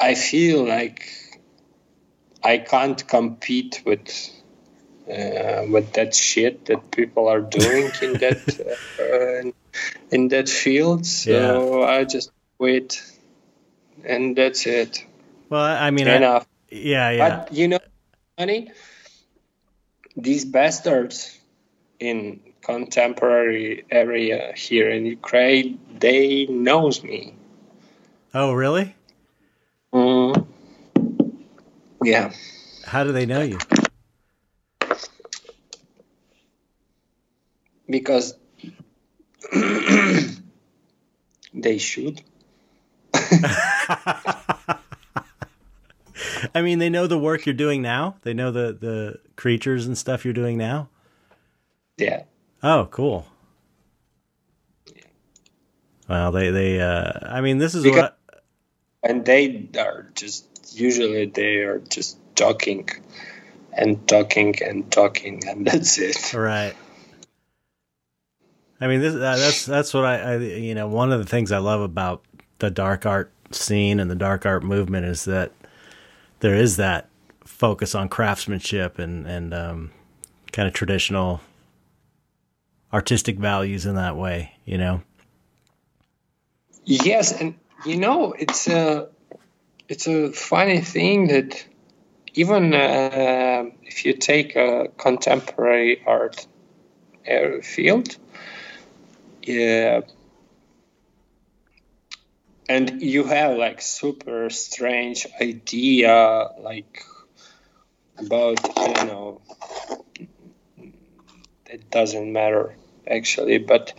I feel like I can't compete with uh, with that shit that people are doing in that uh, in, in that field. So I just quit, and that's it. Well, I I mean, I, Enough. yeah, yeah. But you know, honey, these bastards in contemporary area here in Ukraine, they knows me. oh, really? Mm. Yeah, How do they know you? because they should. I mean, they know the work you're doing now. They know the the creatures and stuff you're doing now. Yeah. Oh, cool. Well, they they. Uh, I mean, this is Because- what. and they are just usually they are just talking and talking and talking and that's it Right. I mean, this uh, that's that's what I, I you know one of the things I love about the dark art scene and the dark art movement is that there is that focus on craftsmanship and and um, kind of traditional artistic values in that way. You know. yes and you know it's a it's a funny thing that even uh, if you take a contemporary art uh, field yeah and you have like super strange idea like about I don't know it doesn't matter actually. But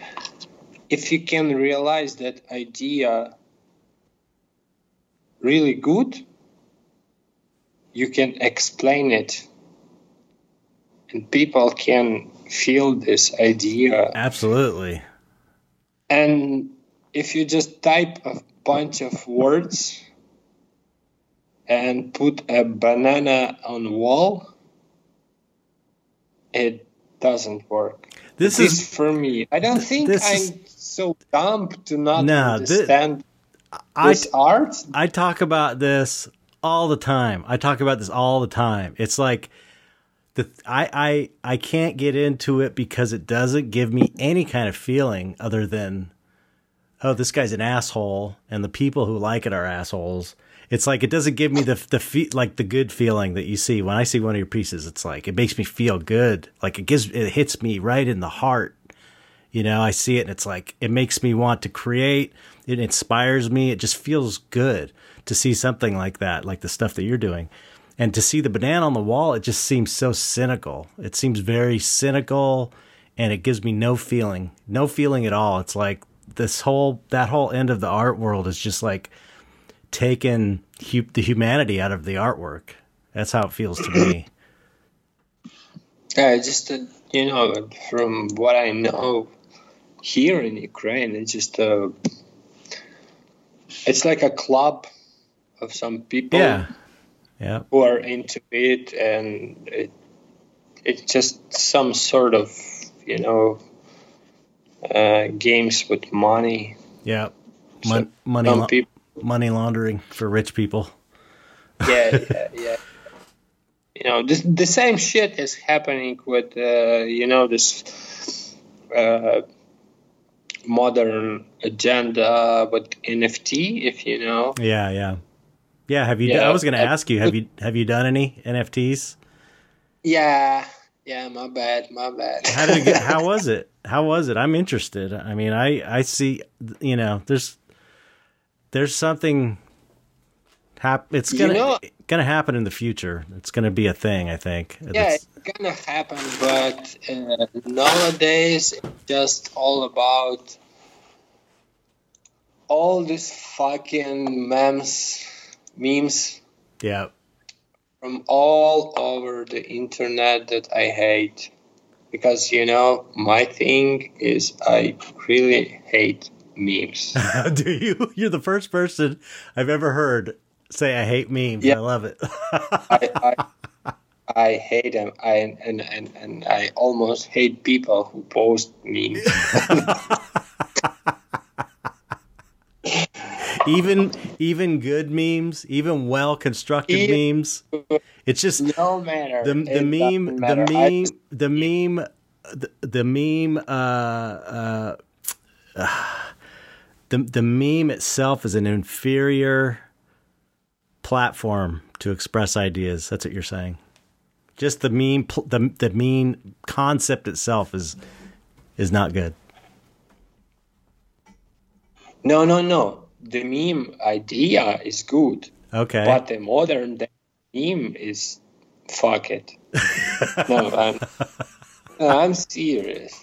if you can realize that idea really good you can explain it. And people can feel this idea. Absolutely. and if you just type bunch of words and put a banana on wall it doesn't work This this is for me i don't think i'm is- so dumb to not thi- understand I this art I talk about this all the time. I talk about this all the time. It's like the I I I can't get into it because it doesn't give me any kind of feeling other than oh this guy's an asshole and the people who like it are assholes. It's like it doesn't give me the the fe- like the good feeling that you see when I see one of your pieces. It's like it makes me feel good. Like it gives it hits me right in the heart. You know, I see it and it's like, it makes me want to create. It inspires me. It just feels good to see something like that, like the stuff that you're doing. And to see the banana on the wall, it just seems so cynical. It seems very cynical and it gives me no feeling, no feeling at all. It's like this whole, that whole end of the art world is just like taken hu- the humanity out of the artwork. That's how it feels to me. yeah just uh, you know from what i know here in ukraine it's just uh, it's like a club of some people Yeah. Yeah. who are into it and it, it's just some sort of you know uh, games with money Yeah. Mon- money, la- money laundering for rich people. yeah yeah yeah you know this, the same shit is happening with uh, you know this uh, modern agenda with nft if you know Yeah, yeah, yeah. Have you? Yeah, I was going to ask you. Have you? Have you done any NFTs? yeah yeah my bad my bad How did it get? How was it? How was it? I'm interested. I mean, I I see. You know, there's there's something. Hap- it's gonna know- gonna happen in the future. It's gonna be a thing. I think. yeah That's- it's gonna happen but uh, nowadays it's just all about all these fucking memes memes yeah. from all over the internet that I hate. Because you know, my thing is I really hate memes. Do you? You're the first person I've ever heard say I hate memes. Yeah. I love it. I, I, I hate them. I and, and and I almost hate people who post memes. even even good memes, even well constructed memes. It's just No matter. the the meme the meme just- the meme the, the meme uh, uh, the the meme itself is an inferior platform to express ideas. That's what you're saying. Just the meme the the meme concept itself is is not good. no, no, no. The meme idea is good, Okay. but the modern day meme is fuck it. no, I'm, I'm serious.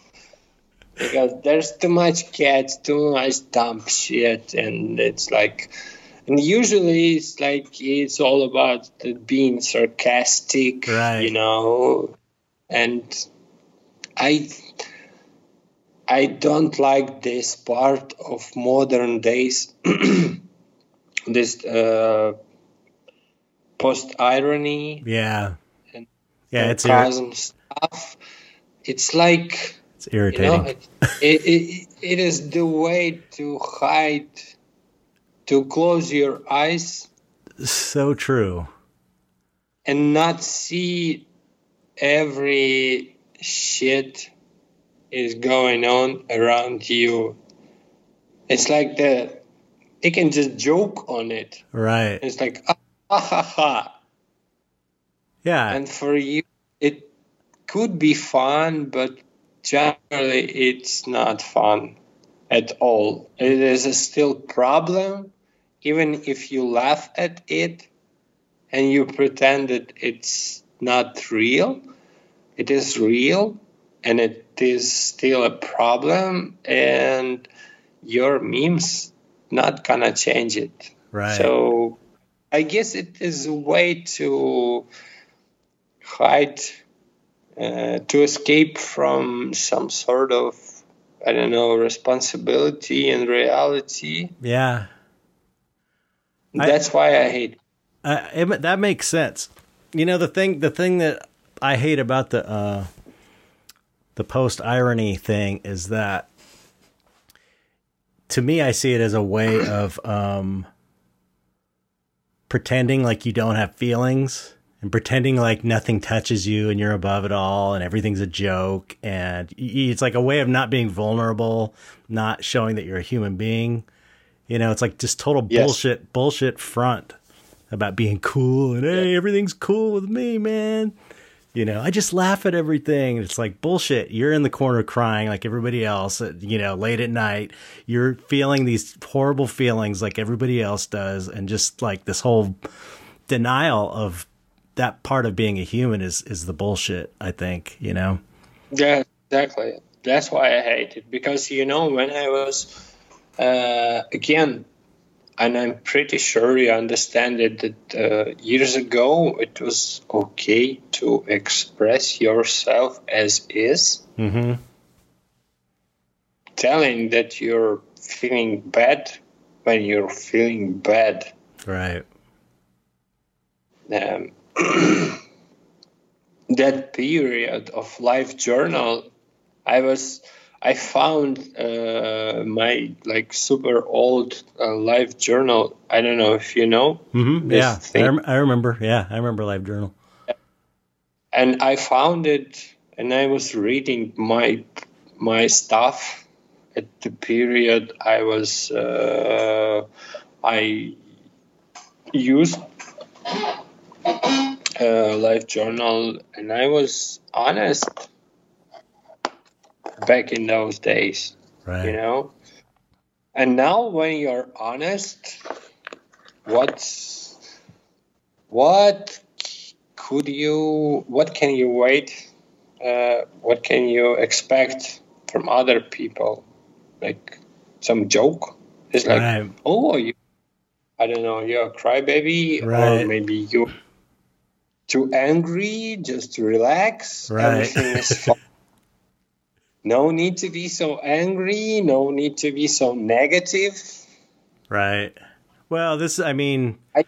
Because there's too much cats, too much dumb shit, and it's like, and usually it's like it's all about being sarcastic, Right. you know, and I I don't like this part of modern days. this uh, post irony yeah. and Yeah, it's sarcasm stuff. It's like it's you irritating. know, it, it, it, it is the way to hide, to close your eyes so true. and not see every shit is going on around you. It's like the they can just joke on it. Right. It's like ah, ha ha ha. Yeah. And for you, it could be fun, but generally it's not fun at all. It is a still problem even if you laugh at it and you pretend that it's not real, it is real and it is still a problem and your memes not gonna change it. Right. So I guess it is a way to hide, uh, to escape from some sort of, I don't know, responsibility and reality. Yeah. I- That's why I hate. Uh, it, that makes sense. You know the thing the thing that I hate about the uh, the post irony thing is that to me I see it as a way of um, pretending like you don't have feelings and pretending like nothing touches you and you're above it all and everything's a joke and it's like a way of not being vulnerable, not showing that you're a human being. You know, it's like just total Yes. bullshit bullshit front about being cool and hey, everything's cool with me, man. You know, I just laugh at everything. It's like bullshit. You're in the corner crying like everybody else, you know, late at night. You're feeling these horrible feelings like everybody else does. And just like this whole denial of that part of being a human is, is the bullshit, I think, you know? Yeah, exactly. That's why I hate it because you know when I was uh, again, and I'm pretty sure you understand it that uh, years ago it was okay to express yourself as is, Mm-hmm. telling that you're feeling bad when you're feeling bad. Right. um, that period of life journal i was i found uh, my like super old uh, life journal i don't know if you know Mm-hmm. This Yeah. I, rem- I remember. Yeah. I remember Live Journal. and i found it and i was reading my my stuff at the period i was uh, i used uh, life journal and i was honest back in those days Right. you know and now when you're honest what's what could you what can you wait uh, what can you expect from other people like some joke it's like right. oh you i don't know you're a crybaby or maybe you're too angry just to relax Right. everything is fine no need to be so angry no need to be so negative Right. Well, this, I mean, I,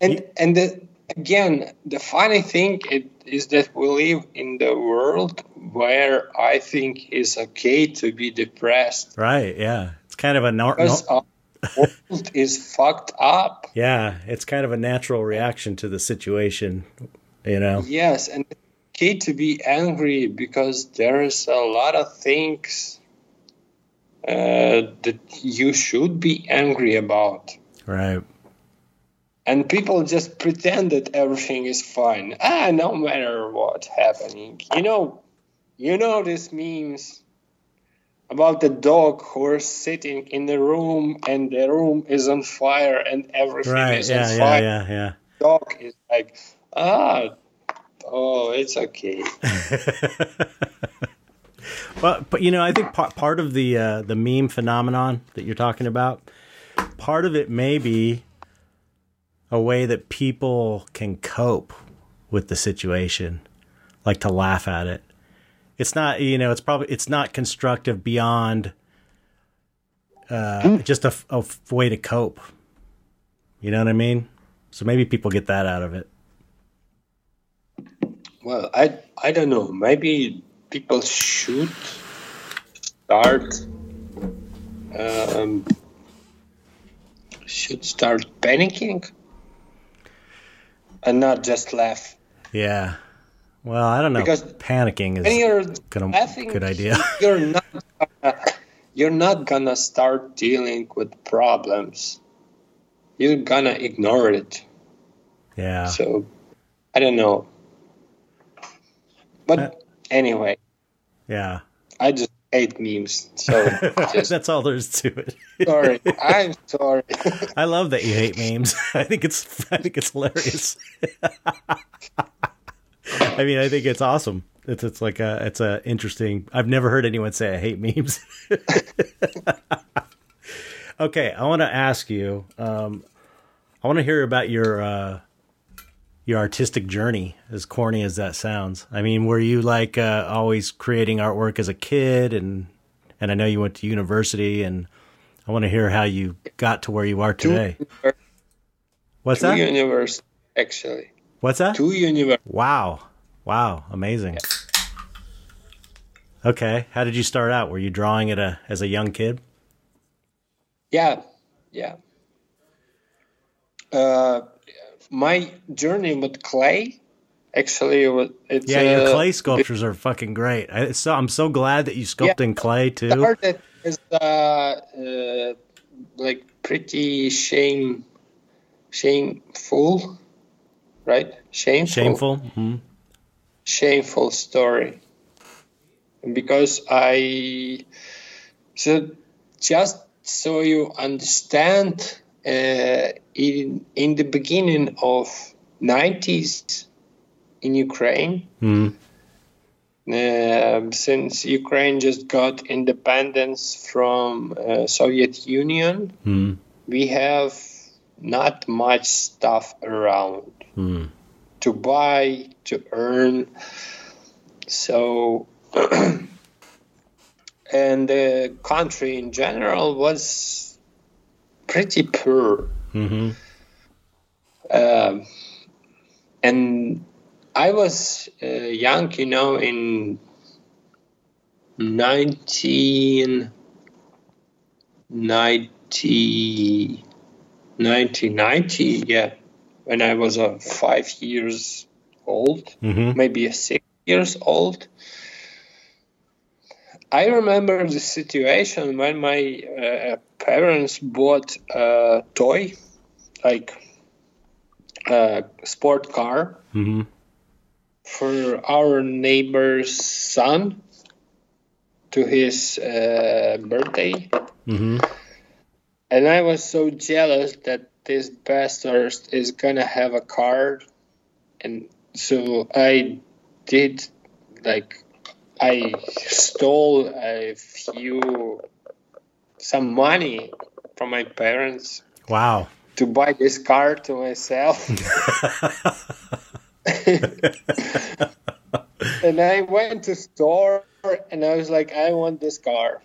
and and the, again the funny thing it, is that we live in the world where i think it's okay to be depressed right. Yeah. It's kind of a, nor- no- because world is fucked up yeah, it's kind of a natural reaction to the situation, you know? yes and okay to be angry because there's a lot of things uh, that you should be angry about Right. and people just pretend that everything is fine ah no matter what's happening you know you know these memes about the dog who is sitting in the room and the room is on fire and everything Right. is Yeah. on Yeah. fire Yeah. Yeah. dog is like ah oh it's okay But but you know, I think part part of the uh, the meme phenomenon that you're talking about, part of it may be a way that people can cope with the situation, like to laugh at it. It's not you know, it's probably it's not constructive beyond uh, just a way to cope. You know what I mean? So maybe people get that out of it. Well i i don't know maybe people should start um, should start panicking and not just laugh Yeah. Well, I don't know. Because Panicking is you're gonna laughing good idea. you're not gonna, you're not gonna start dealing with problems you're gonna ignore it yeah. so i don't know Uh, but anyway Yeah. i just hate memes. So just That's all there is to it. sorry. I'm sorry. I love that you hate memes. I think it's I think it's hilarious. I mean, I think it's awesome. It's it's like a it's a interesting. I've never heard anyone say I hate memes. okay, I want to ask you. Um, I want to hear about your uh, your artistic journey. As corny as that sounds, I mean, were you like uh, always creating artwork as a kid, and and I know you went to university, and I want to hear how you got to where you are today. What's Two that? universe, actually. What's that? Two universe. Wow. Wow. Amazing. Okay. How did you start out? Were you drawing it a, as a young kid? Yeah, yeah. Uh, my journey with clay, actually, was it's Yeah, your uh, clay sculptures are fucking great. I, so I'm so glad that you sculpt in clay too. started as uh, uh, like pretty shame, shameful, right? Shameful. Shameful. hmm shameful story because I so just so you understand in in the beginning of 90s in Ukraine. Hmm. Um, since Ukraine just got independence from uh, Soviet Union hmm. we have not much stuff around hmm. to buy, to earn. So, and the country in general was pretty poor. hmm Um, and I was uh, young, you know, in 1990, 1990, yeah, when I was uh, five years old, hmm maybe six years old. I remember the situation when my uh, parents bought a toy, like a sport car, hmm for our neighbor's son to his uh, birthday. hmm And I was so jealous that this bastard is gonna have a car. And so I did, like, I stole a few, some money from my parents Wow. to buy this car to myself. and I went to store and I was like, I want this car.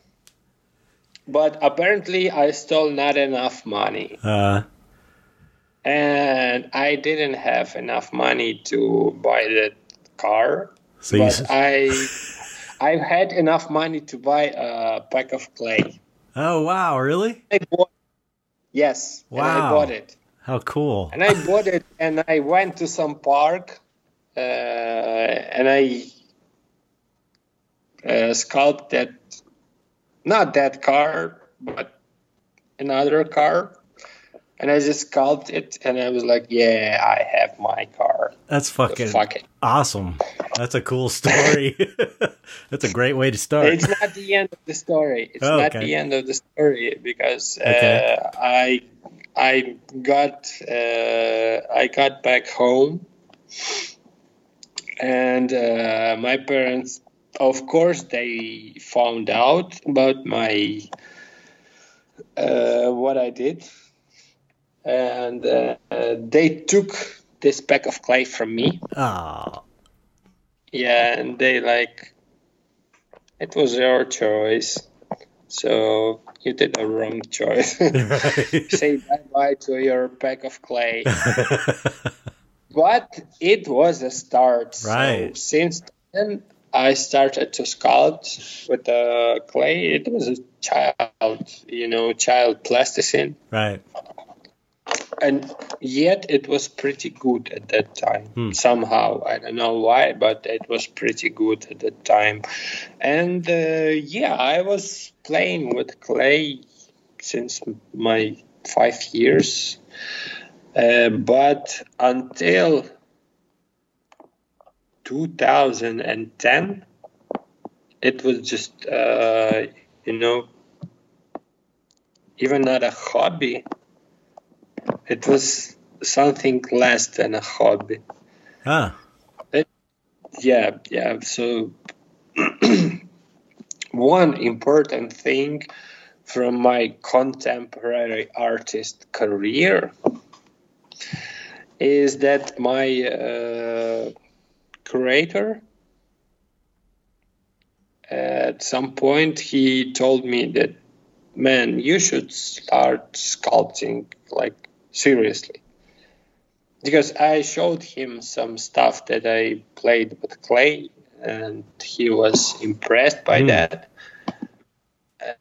But apparently, I stole not enough money, Uh, and I didn't have enough money to buy the car. so you. But s- I, I had enough money to buy a pack of clay. Oh wow! Really? I bought, yes, and I Wow. bought it. How cool! and I bought it and I went to some park uh, and I uh, sculpted not that car but another car and I just sculpted it and I was like yeah I have my car That's fucking fuck awesome. That's a cool story. That's a great way to start. it's not the end of the story it's Oh, not okay. the end of the story because uh, Okay. I I got uh, I got back home and uh, my parents of course they found out about my uh, what I did and uh, they took this pack of clay from me. Oh, yeah and they like it was your choice. So you did a wrong choice. Right. say bye bye to your pack of clay. But it was a start. So Right. since then i started to sculpt with the clay. It was a child you know child plasticine. Right. And yet it was pretty good at that time Hmm. somehow i don't know why but it was pretty good at that time and uh, yeah i was playing with clay since my five years uh, but until 2010 it was just uh, you know even not a hobby. It was something less than a hobby. Ah. Yeah, yeah. So one important thing from my contemporary artist career is that my uh, curator at some point he told me that man you should start sculpting like seriously because i showed him some stuff that i played with clay and he was impressed by Mm. that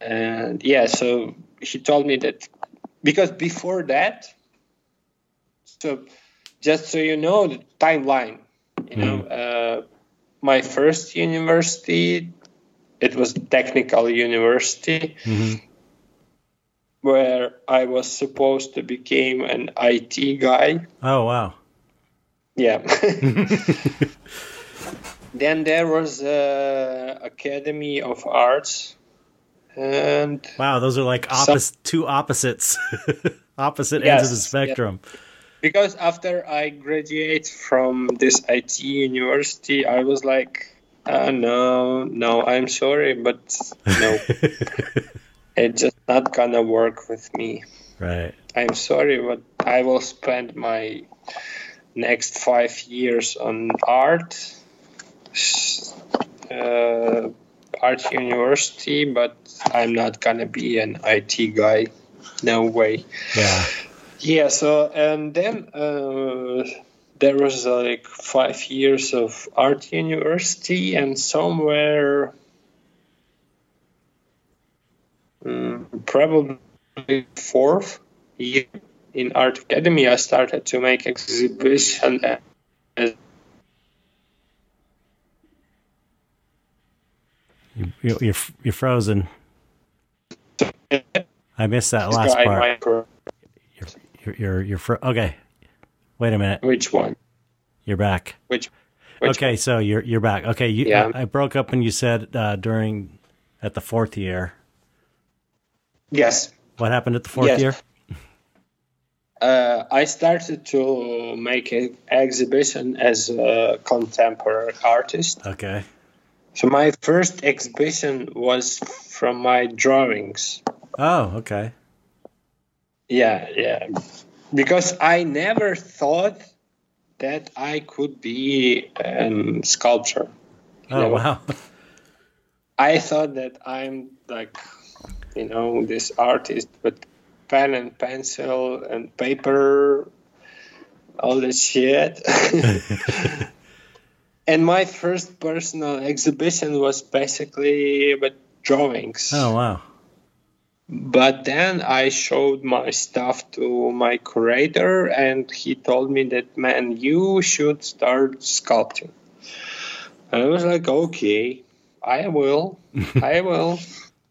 and yeah so he told me that because before that so just so you know the timeline you know uh, my first university it was technical university Mhm. Where i was supposed to become an it guy Oh wow. yeah then there was uh, academy of arts and Wow, those are like Some- two opposites. Opposite ends of the Yes, spectrum. because after I graduate from this IT university, I was like, uh, no, no, I'm sorry, but no, it's just not gonna work with me. right. I'm sorry, but I will spend my next five years on art, uh, art university, but I'm not gonna be an IT guy. No way. Yeah. Yeah, so and then uh, there was like five years of art university, and somewhere, mm, probably fourth year in art academy, I started to make exhibition. As, You, you- you're you're frozen. I missed that last part. Michael- You're you're, you're fro- okay. Wait a minute. which one? You're back. Which? which okay, so you're you're back. Okay, you, Yeah. I, I broke up when you said uh, during at the fourth year. Yes. What happened at the fourth Yes. year? Uh, I started to make an exhibition as a contemporary artist. Okay. So my first exhibition was from my drawings. Oh, okay. Yeah, yeah. Because I never thought that I could be a sculptor. Oh, wow. I thought that I'm like, you know, this artist with pen and pencil and paper, all this shit. and my first personal exhibition was basically with drawings. Oh, wow. But then I showed my stuff to my curator, and he told me that, man, you should start sculpting. And I was like, okay, I will. I will.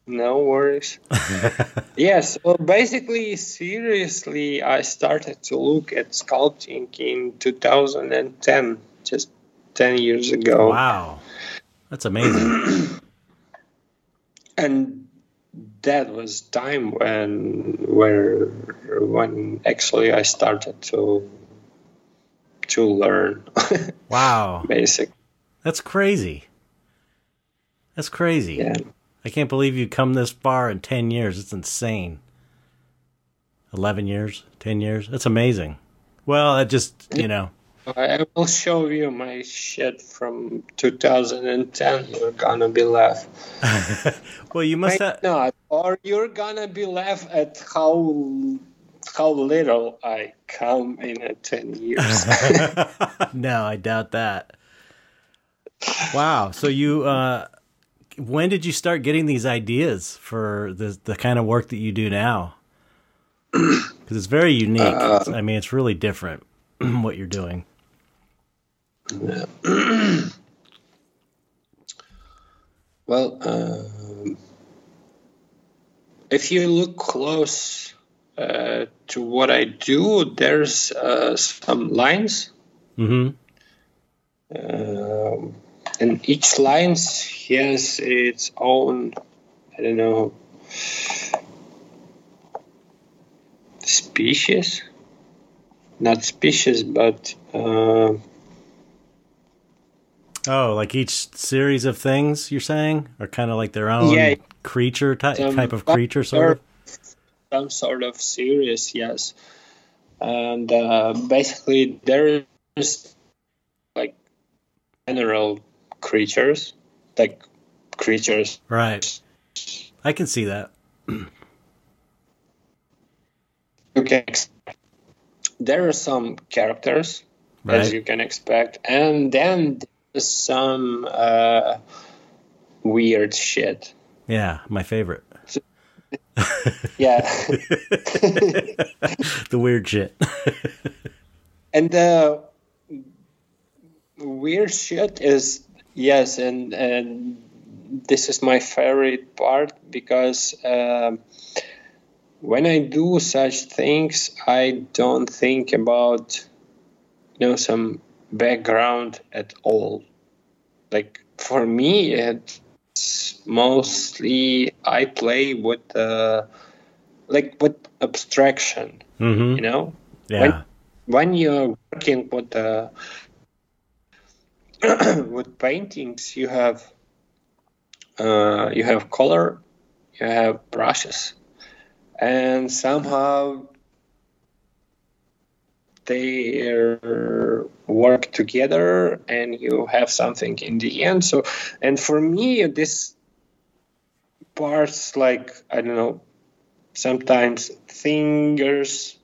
No worries. yes, so basically, seriously, I started to look at sculpting in 2010, just 10 years ago. Wow. That's amazing. and that was time when where when actually I started to to learn Wow. basic That's crazy. That's crazy. yeah I can't believe you come this far in 10 years. It's insane. 11 years, 10 years. That's amazing. Well, it just, you know, I will show you my shit from 2010 you're gonna be laugh well, you must Might have. not or you're gonna be laugh at how how little I come in a 10 years no, I doubt that. Wow. So you, uh, when did you start getting these ideas for the the kind of work that you do now? Because it's very unique. It's- I mean, it's really different what you're doing. Yeah. Well, um, if you look close uh, to what I do, there's uh, some lines, hmm um, and each lines has its own, I don't know, species. Not species, but uh, Oh, like each series of things you're saying are kind of like their own Yeah. creature type type of creature, sort of. some sort of series, yes. And uh, basically, there is like general creatures, like creatures. Right. I can see that. You can there are some characters, Right. as you can expect, and then there's some uh, weird shit. Yeah, my favorite. Yeah. the weird shit. and the weird shit is yes and and this is my favorite part because um, when i do such things i don't think about you know some background at all. Like for me it's mostly i play with uh, like with abstraction hmm you know? Yeah. when you're working with uh, with paintings, you have uh, you have color, you have brushes, and somehow they work together, and you have something in the end. So, and for me, this parts like I don't know, sometimes fingers,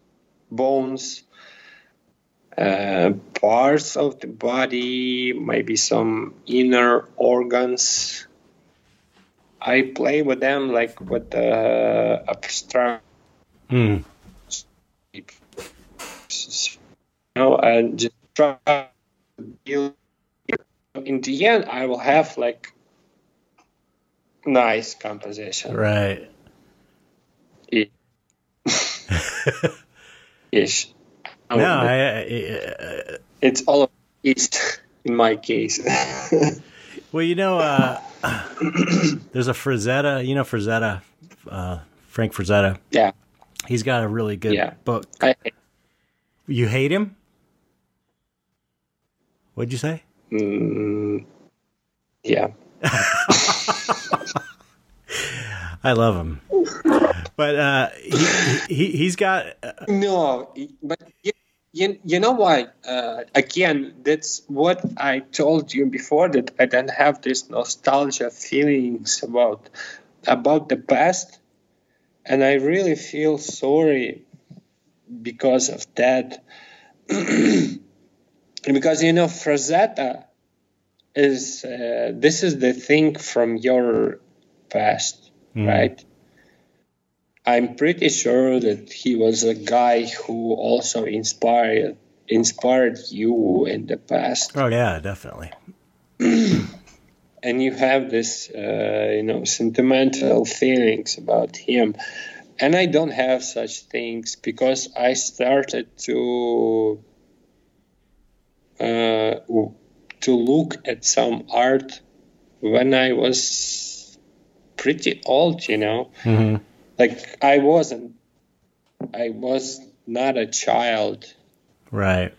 bones uh, parts of the body, maybe some inner organs. I play with them like with the abstract, Mm. you know, and just try to. In the end, I will have like nice composition. Right. Ish. No, I, I, it's all of east in my case. well, you know, uh, there's a Frazetta. You know, Frazetta, uh, Frank Frazetta. yeah, He's got a really good Yeah. book. I, You hate him? What'd you say? mm, yeah. I love him, but uh, he, he he's got uh, No, but you, you, you know why? Uh, again, that's what I told you before that I don't have this nostalgia feelings about about the past, and I really feel sorry because of that. because you know, Frazetta is uh, this is the thing from your past, right? I'm pretty sure that he was a guy who also inspired inspired you in the past, oh yeah, definitely. and you have this, uh, you know, sentimental feelings about him. And I don't have such things because I started to uh, to look at some art when I was pretty old, you know. hmm like I wasn't I was not a child Right.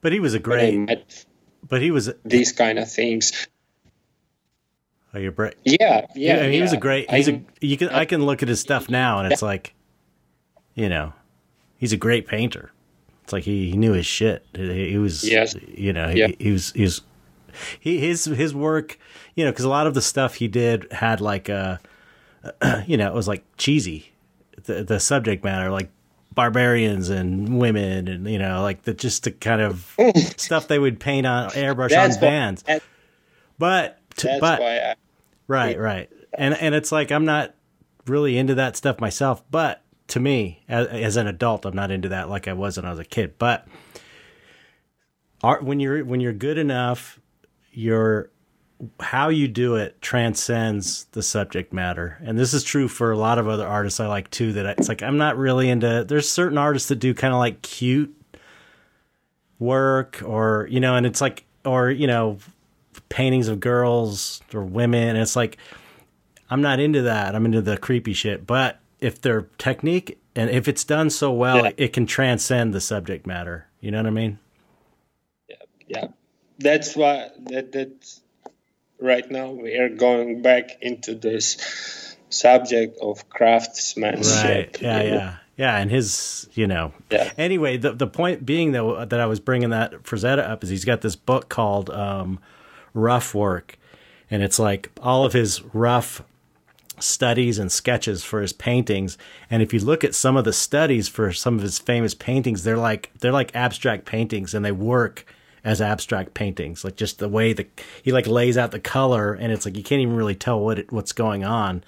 But he was a great. met But he was. these kind of things. Oh, you're bra- Yeah, yeah. Yeah, I he was a great. He's a I'm- you can I can look at his stuff now and it's like, you know, he's a great painter. It's like he, he knew his shit. He, he was, Yes. you know, he, Yeah. he was he was he his his work, you know, because a lot of the stuff he did had like a, you know, it was like cheesy, the the subject matter like barbarians and women and you know like the just the kind of stuff they would paint on airbrush That's on why- vans. that- But to, That's but why I, Right, right. And and it's like I'm not really into that stuff myself, but to me as, as an adult I'm not into that like I was when I was a kid. But art when you're when you're good enough, your how you do it transcends the subject matter. And this is true for a lot of other artists I like too that I, it's like I'm not really into there's certain artists that do kind of like cute work or you know and it's like or you know paintings of girls or women. And it's like I'm not into that. I'm into the creepy shit. But if their technique and if it's done so well, Yeah. it can transcend the subject matter. You know what I mean? Yeah. Yeah that's why that that's right now we are going back into this subject of craftsmanship Right. Yeah, yeah. Yeah, and his, you know. Yeah. Anyway, the the point being though that I was bringing that Frazetta up is he's got this book called um, Rough Work, and it's like all of his rough studies and sketches for his paintings. And if you look at some of the studies for some of his famous paintings, they're like they're like abstract paintings, and they work as abstract paintings. Like just the way the he like lays out the color, and it's like you can't even really tell what it, what's going on.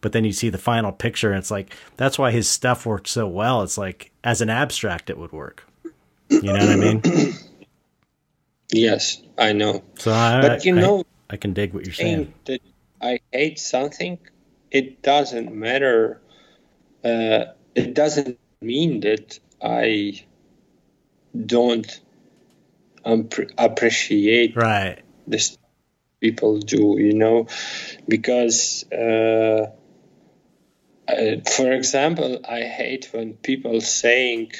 But then you see the final picture, and it's like that's why his stuff worked so well. It's like as an abstract, it would work. You know what I mean? yes i know So I, But you I- know- I can dig what you're saying. saying that I hate something, it doesn't matter. Uh, it doesn't mean that I don't um, appreciate Right. this people do, you know, because, uh, uh, for example, I hate when people saying,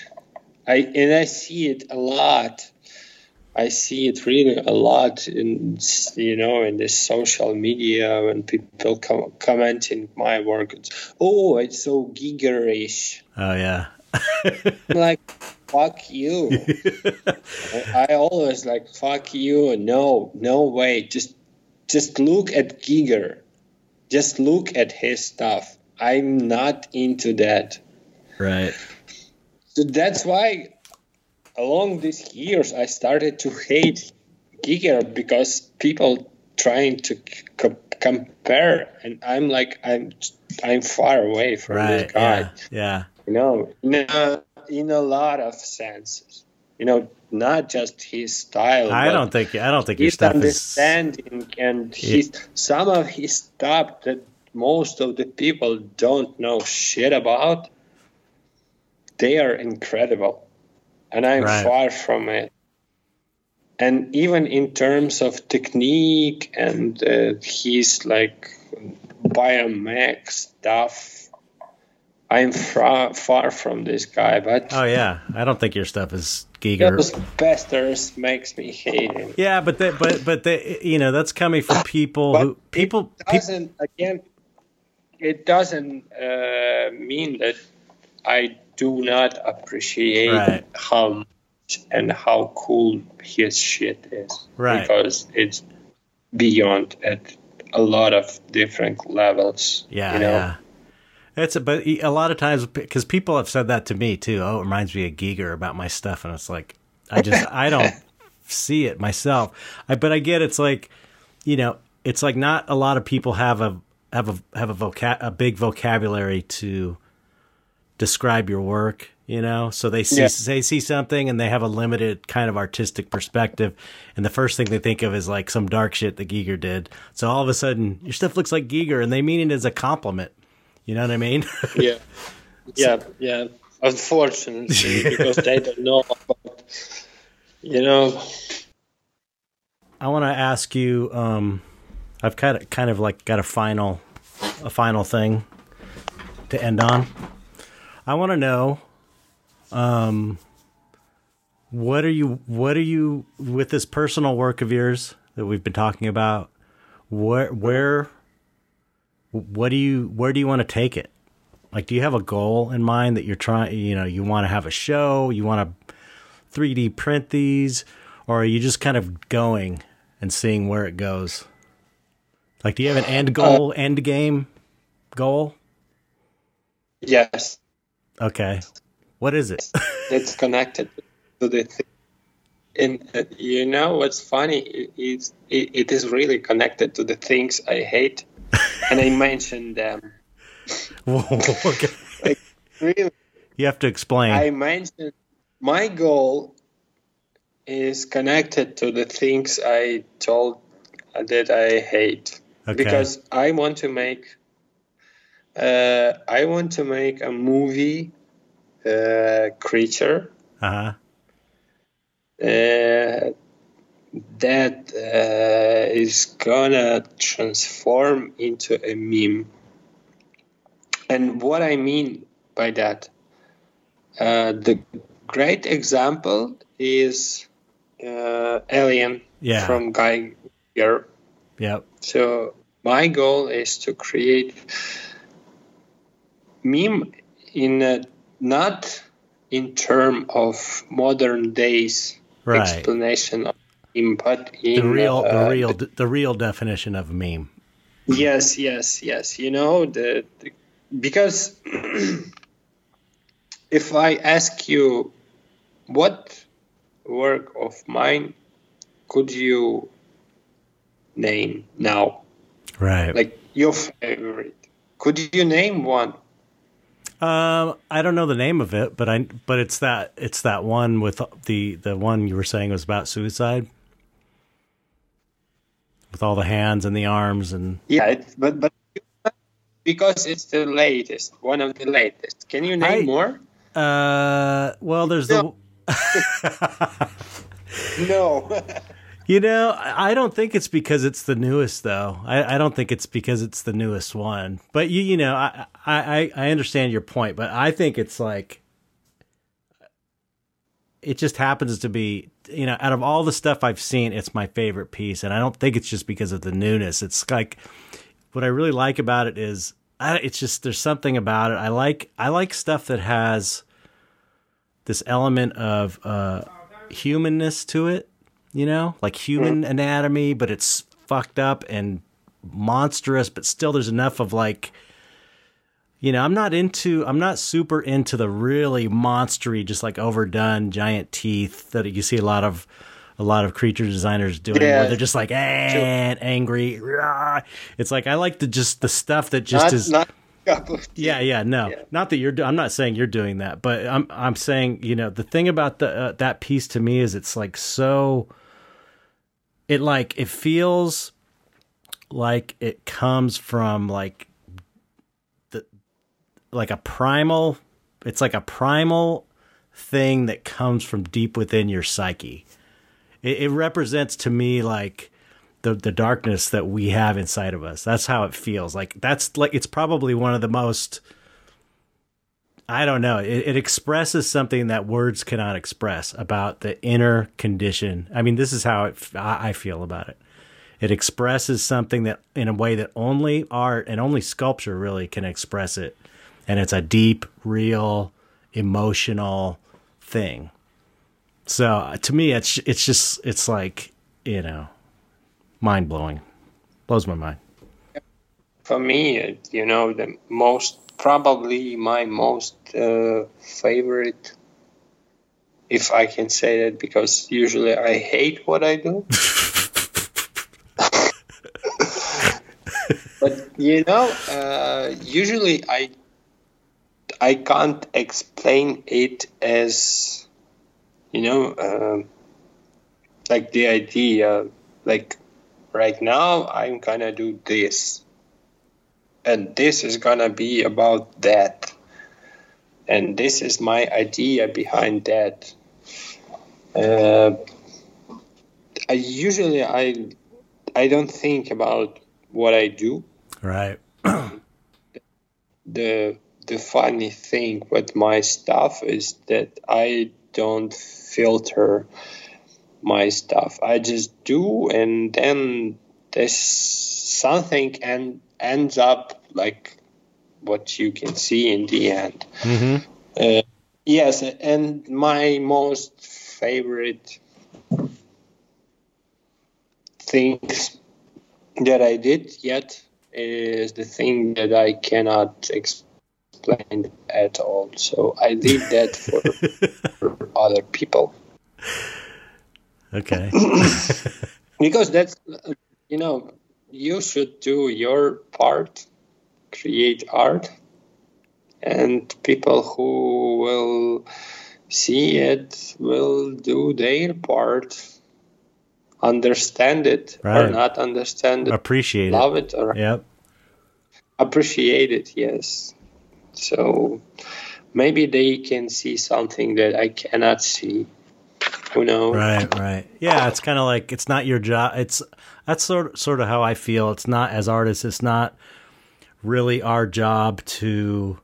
I and I see it a lot. I see it really a lot in you know in this social media when people com- commenting my work. It's, oh, it's so Gigerish. Oh yeah. Like, fuck you. I, I always like, fuck you. No, no way. Just, just look at Giger. Just look at his stuff. I'm not into that. Right. So that's why, along these years, I started to hate Giger because people trying to c- compare, and I'm like, I'm, I'm far away from Right. this guy Yeah. Yeah. you know, a, in a lot of senses. You know, not just his style. I don't think I don't think his stuff is. understanding and his some of his stuff that most of the people don't know shit about. They are incredible, and I'm Right. far from it. And even in terms of technique and uh, his like biomech stuff, I'm far far from this guy. But Oh yeah. I don't think your stuff is Giger. those bastards makes me hate him. Yeah, but they, but but they, you know that's coming from people who people it doesn't again it doesn't uh, mean that i do not appreciate Right. how much and how cool his shit is Right. because it's beyond at a lot of different levels Yeah, you know yeah. It's a, but a lot of times because people have said that to me too. Oh, it reminds me of Giger about my stuff, and it's like I just I don't see it myself. I but I get it's like you know it's like not a lot of people have a have a have a vocab a big vocabulary to describe your work. You know, so they see Yeah. they see something and they have a limited kind of artistic perspective, and the first thing they think of is like some dark shit that Giger did. So all of a sudden, your stuff looks like Giger, and they mean it as a compliment. You know what I mean? yeah yeah yeah unfortunately because they don't know about you know I want to ask you. Um, I've kind of kind of like got a final a final thing to end on. I want to know. Um, what are you? What are you with this personal work of yours that we've been talking about? Where where what do you where do you want to take it? Like, do you have a goal in mind that you're trying? You know, you want to have a show. You want to 3D print these, or are you just kind of going and seeing where it goes? Like, do you have an end goal, end game goal? yes Okay, what is it? it's connected to the thing. And uh, you know what's funny is it, it is really connected to the things I hate, and I mentioned them. okay. Like really, You have to explain. I mentioned my goal is connected to the things I told uh, that I hate Okay. because I want to make. Uh, I want to make a movie, uh, creature uh huh. uh, that uh, is gonna transform into a meme. And what I mean by that, uh, the great example is uh, Alien Yeah. from Guy Geiger. Yep. So my goal is to create meme in a, not in term of modern days Right. explanation of but in The real, uh, the real, the real definition of a meme. Yes, yes, yes. You know the, the because if I ask you what work of mine could you name now, Right. like your favorite, could you name one? Um, I don't know the name of it, but I but it's that it's that one with the the one you were saying was about suicide, with all the hands and the arms and Yeah, but but because it's the latest, one of the latest. Can you name I- more? uh, well, there's the No. you know I I don't think it's because it's the newest though. I, I don't think it's because it's the newest one. But you you know I I I understand your point, but I think it's like it just happens to be you know out of all the stuff I've seen, it's my favorite piece, and I don't think it's just because of the newness. It's like what I really like about it is I, it's just there's something about it. I like I like stuff that has this element of uh, humanness to it, you know, like human anatomy, but it's fucked up and monstrous, but still there's enough of like you know, I'm not into I'm not super into the really monstery, just like overdone giant teeth that you see a lot of a lot of creature designers doing Yeah. where they're just like and angry. rah. It's like I like the just the stuff that just not, is not cup of tea. yeah, yeah, no, Yeah. not that you're. do- I'm not saying you're doing that, but I'm. I'm saying you know the thing about the uh, that piece to me is it's like so. It like it feels like it comes from like like a primal. It's like a primal thing that comes from deep within your psyche. It, it represents to me like the the darkness that we have inside of us. That's how it feels. Like that's like it's probably one of the most I don't know. It, it expresses something that words cannot express about the inner condition. I mean, this is how it, I I feel about it. It expresses something that in a way that only art and only sculpture really can express it. And it's a deep, real, emotional thing. So uh, to me, it's it's just it's like you know, mind blowing, blows my mind. for me, you know, the most probably my most uh, favorite, if I can say that, because usually I hate what I do. but you know, uh, usually I I can't explain it as you know, um like the idea, like right now I'm gonna do this. And this is gonna be about that. And this is my idea behind that. Uh, I usually I I don't think about what I do. Right. the the funny thing with my stuff is that I don't filter my stuff. I just do, and then there's something and ends up like what you can see in the end. hmm Uh, yes, and my most favorite things that I did yet is the thing that I cannot explain at all. So I leave that for, for other people Okay. because that's you know you should do your part, create art, and people who will see it will do their part, understand it or not understand it, Appreciate it. love it or Yep. appreciate it. Yes, so maybe they can see something that I cannot see. Who knows? Right, right. Yeah, it's kind of like it's not your job. It's that's sort sort of how I feel. It's not as artists. It's not really our job to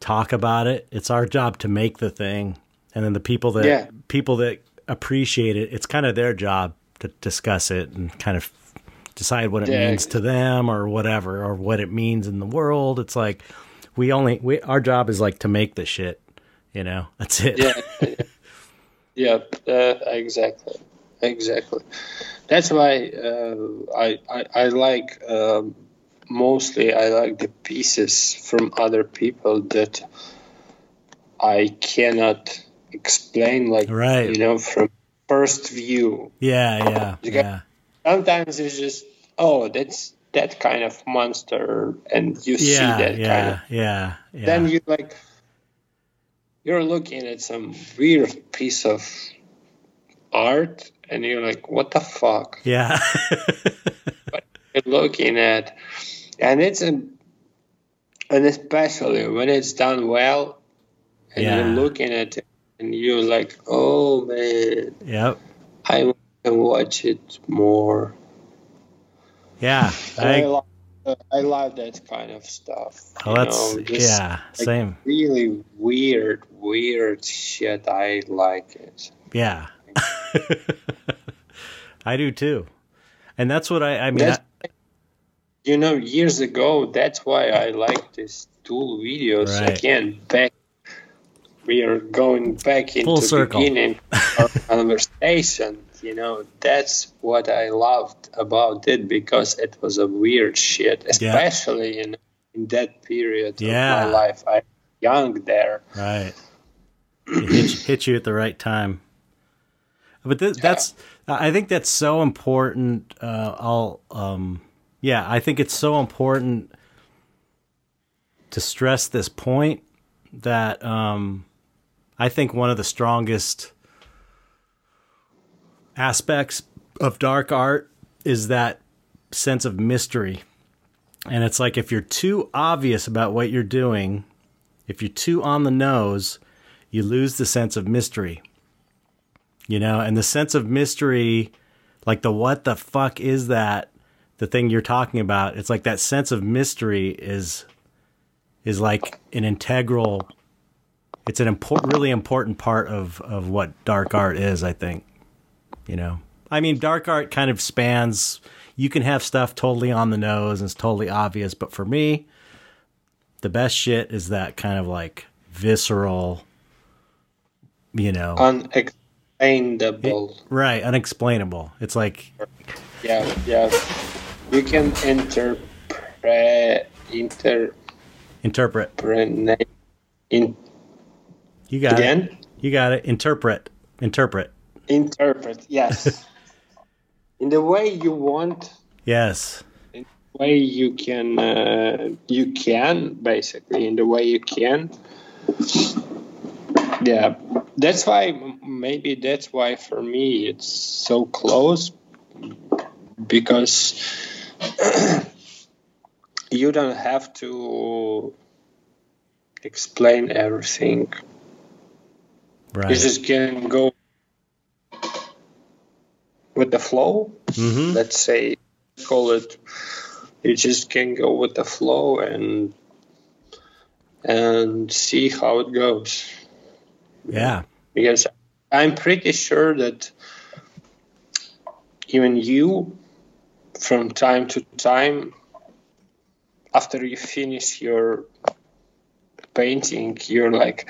talk about it. It's our job to make the thing, and then the people that Yeah. people that appreciate it, it's kind of their job to discuss it and kind of decide what it Yeah. means to them or whatever or what it means in the world. It's like we only we our job is like to make the shit. You know, that's it. yeah yeah uh, exactly exactly that's why uh, I, I i like um, mostly i like the pieces from other people that i cannot explain like Right. you know from first view yeah, yeah, yeah. sometimes it's just oh that's that kind of monster and you see that yeah, kind of yeah, yeah. then you like you're looking at some weird piece of art and you're like what the fuck? Yeah, but you're looking at and it's a and especially when it's done well and Yeah. you're looking at it and you're like oh man. Yep, i can watch it more yeah. I, I, love, uh, I love that kind of stuff oh, you that's know, just yeah, same. really weird weird shit i like it Yeah, I do too, and that's what I. I mean, I, you know years ago that's why i like these tool videos Right. again back we are going back into Full circle. beginning of our conversation you know that's what i loved about it because it was a weird shit especially in in that period Yeah. of my life i young there right, it hit, hit you at the right time. But th- that's, I think that's so important. Uh, I'll, um, yeah, I think it's so important to stress this point that um, I think one of the strongest aspects of dark art is that sense of mystery. And it's like if you're too obvious about what you're doing, if you're too on the nose, you lose the sense of mystery. You know, and the sense of mystery, like the what the fuck is that, the thing you're talking about, it's like that sense of mystery is is like an integral it's an important really important part of of what dark art is, I think. You know. I mean, dark art kind of spans you can have stuff totally on the nose and it's totally obvious, but for me, the best shit is that kind of like visceral, you know, unexplainable right, unexplainable. It's like, yeah yeah you can interpret interpret interpret. in You got it. You got it. Interpret. Interpret. Interpret yes. In the way you want. Yes. in the way you can uh, you can basically in the way you can. Yeah. That's why maybe that's why for me it's so close because you don't have to explain everything. Right. you just can go with the flow. Hmm let's say call it you just can go with the flow and and see how it goes. Yeah. because i'm pretty sure that even you from time to time after you finish your painting you're like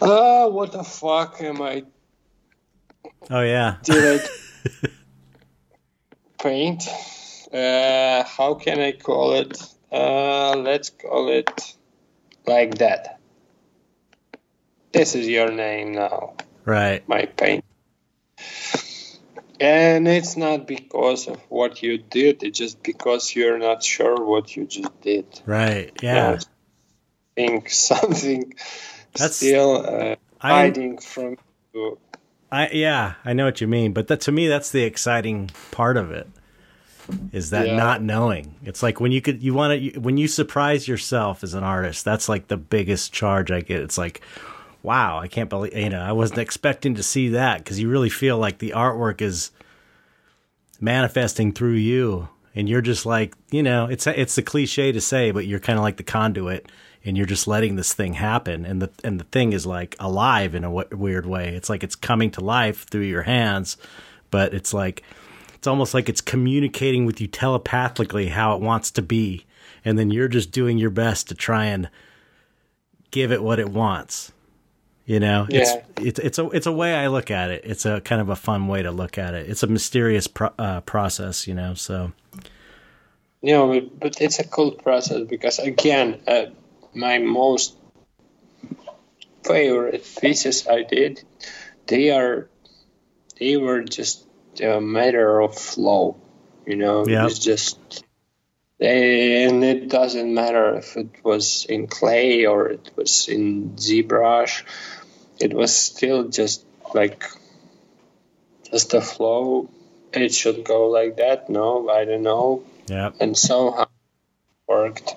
ah what the fuck am i Oh yeah. did I paint? Uh, how can I call it? Uh, let's call it like that. This is your name now, Right. my paint. And it's not because of what you did, it's just because you're not sure what you just did. Right. Yeah. know, think something That's- still uh, I hiding from you. I yeah, I know what you mean, but that to me that's the exciting part of it. Is that Yeah. not knowing? It's like when you could you want to when you surprise yourself as an artist. That's like the biggest charge I get. It's like wow, I can't believe you know I wasn't expecting to see that because you really feel like the artwork is manifesting through you, and you're just like you know it's it's the cliche to say, but you're kind of like the conduit, and you're just letting this thing happen, and the and the thing is like alive in a w- weird way. It's like it's coming to life through your hands, but it's like it's almost like it's communicating with you telepathically how it wants to be, and then you're just doing your best to try and give it what it wants. You know, Yeah. it's it's it's a it's a way I look at it. It's a kind of a fun way to look at it. It's a mysterious pro- uh, process, you know. So yeah but, but it's a cool process because again, uh, my most favorite pieces I did, they are, they were just a matter of flow. You know, Yeah. it's just. And it doesn't matter if it was in clay or it was in ZBrush. It was still just like just a flow. It should go like that. No, I don't know yeah, and somehow it worked.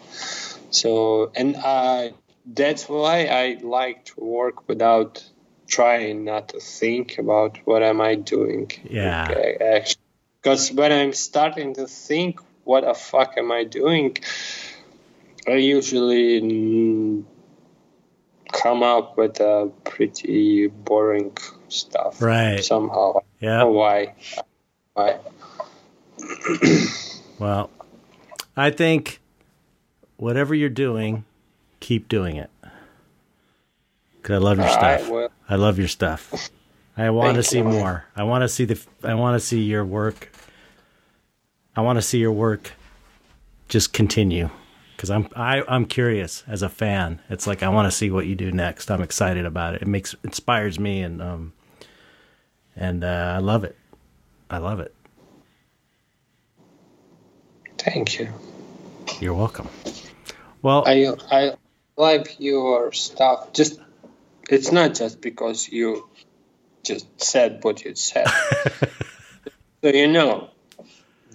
So, and I, that's why I like to work without trying not to think about what am I doing. Yeah. Okay, actually, because when I'm starting to think, what the fuck am I doing? I usually come up with a pretty boring stuff. Right. Somehow. Yeah. why. Why? Well, I think whatever you're doing, keep doing it. Cause I love your All stuff. right, well, I love your stuff. I want to see you. more. I want to see the. I want to see your work. I want to see your work just continue because I'm I, I'm curious as a fan. It's like I want to see what you do next. I'm excited about it. It makes inspires me and um and uh, I love it. I love it. thank you. You're welcome. Well, I I like your stuff. Just it's not just because you just said what you said. so you know,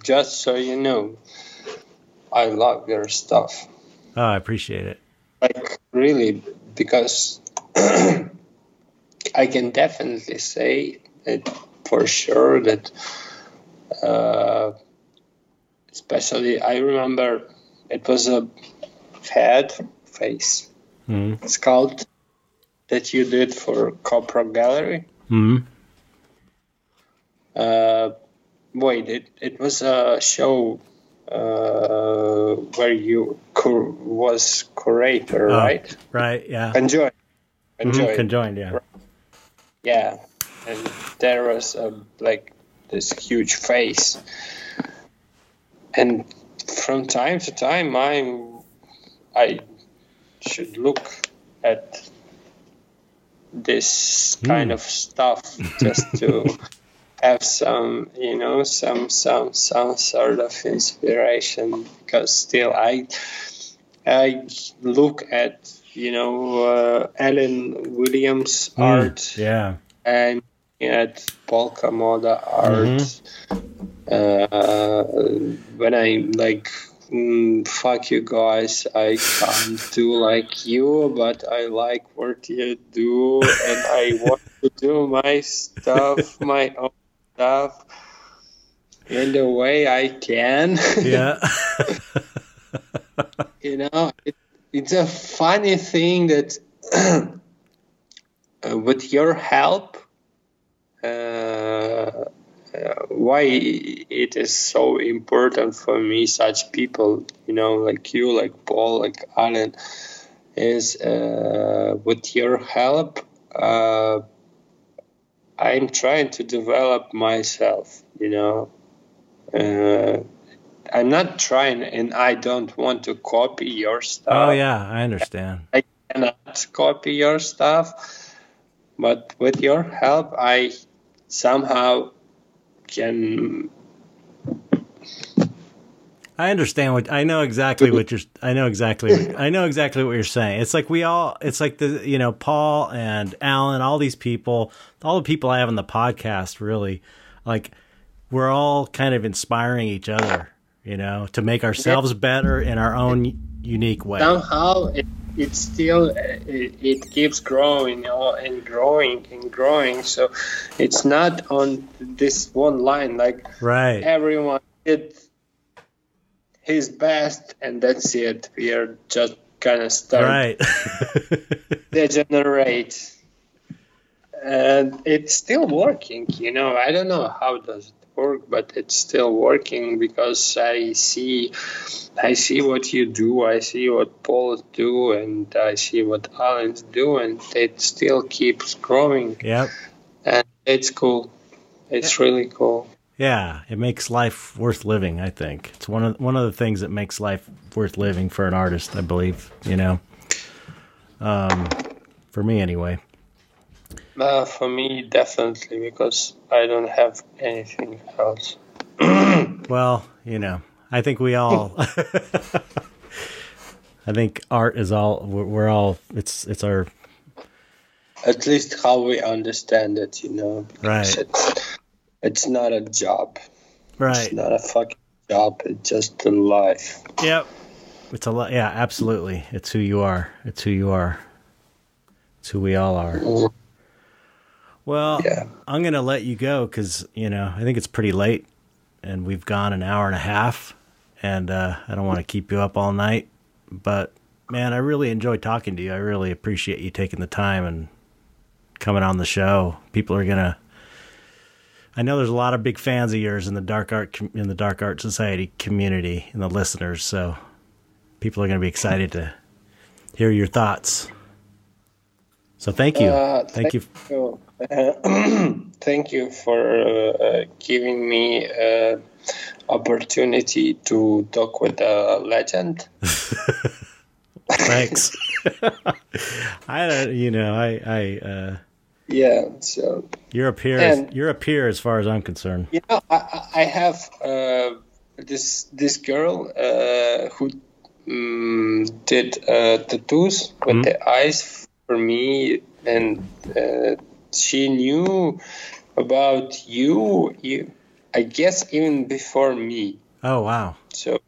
just so you know, I love your stuff. oh, I appreciate it. Like really, because I can definitely say that for sure that. Uh, especially, I remember it was a head face hmm sculpt that you did for Copro Gallery. hmm Uh, wait, it, it was a show uh, where you cur- was curator, Oh, right? Right. Yeah. Enjoy, enjoy. Mhm, Conjoined. Yeah. yeah, and there was a, like this huge face, and from time to time, I I should look at this kind of stuff just to have some you know some some some sort of inspiration because still i i look at you know uh, Allen Williams Mm, art Yeah. and at Paul Komoda art. Uh, when i like mm, fuck you guys i can't do like you but i like what you do and i want to do my stuff my own stuff in the way i can Yeah. you know it, it's a funny thing that uh, with your help uh, uh, why it is so important for me such people you know like you like paul like allen is uh, with your help uh, i'm trying to develop myself you know uh, i'm not trying and i don't want to copy your stuff oh yeah, I understand. I cannot copy your stuff, but with your help, I somehow can. I understand what I know exactly what you're I know exactly I know exactly what you're saying. It's like we all it's like the you know Paul and Allen, all these people, all the people I have on the podcast really like we're all kind of inspiring each other, you know, to make ourselves better in our own unique way. Somehow, it, it's still it, it keeps growing you know, and growing and growing. So it's not on this one line. Like right, everyone did his best, and that's it. We are just kind of start right. degenerate and it's still working you know i don't know how does it work but it's still working because i see i see what you do i see what paul do and i see what allen's do and it still keeps growing. Yep. And it's cool. It's really cool. Yeah it makes life worth living i think. It's one of one of the things that makes life worth living for an artist i believe you know? Um for me anyway uh, for me, definitely, because I don't have anything else. well, you know, I think we all. I think art is all. We're, we're, all. It's it's our. At least how we understand it, you know. Right. It's, it's not a job. Right. It's not a fucking job. It's just a life. Yep. It's a lot. Yeah, absolutely. It's who you are. It's who you are. It's who we all are. Mm-hmm. Well, yeah. I'm going to let you go because, you know, I think it's pretty late and we've gone an hour and a half and uh, I don't want to keep you up all night. But, man, I really enjoyed talking to you. I really appreciate you taking the time and coming on the show. People are going to. I know there's a lot of big fans of yours in the dark art in the dark art society community and the listeners, so people are going to be excited to hear your thoughts. So thank you. Uh, thank, thank, you. you. Uh, thank you for uh, giving me uh, opportunity to talk with a legend. Thanks. I don't, you know, I, I, uh, yeah. So you're a peer. And, you're a peer as far as I'm concerned. You know, I, I have uh, this this girl uh, who um, did uh, tattoos with mm-hmm. the eyes for me, and uh, she knew about you, you I guess even before me. Oh wow. So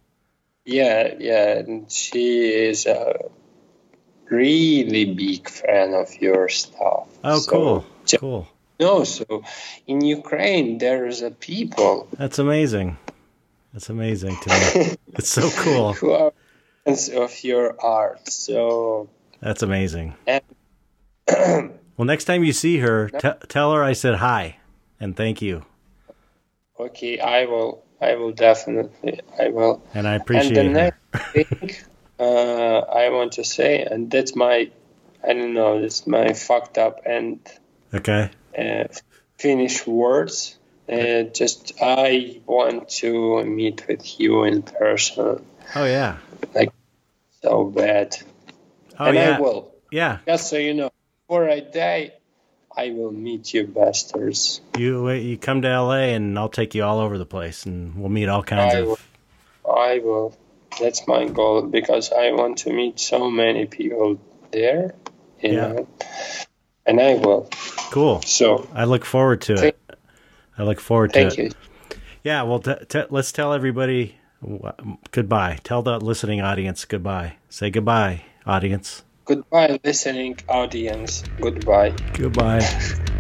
yeah, yeah, and she is a really big fan of your stuff. Oh so, cool. Just, cool. No, so in Ukraine there's a people. That's amazing. That's amazing to me. it's so cool. Who are fans of your art. So That's amazing. And Well, next time you see her, t- tell her I said hi and thank you. Okay, I will. I will definitely. I will. And I appreciate. And the her. next thing uh, I want to say, and that's my, I don't know, that's my fucked up and. Okay. Uh, Finnish words. Uh, just I want to meet with you in person. Oh yeah. Like so bad. Oh and yeah. I will. Yeah. Just so you know before I die, I will meet you bastards. You you come to LA and I'll take you all over the place and we'll meet all kinds I of. Will, I will. That's my goal because I want to meet so many people there. You yeah. know, and I will. Cool. So I look forward to thank, it. I look forward to it. Thank you. Yeah. Well, t- t- let's tell everybody goodbye. Tell the listening audience goodbye. Say goodbye, audience. Goodbye, listening audience. Goodbye. Goodbye.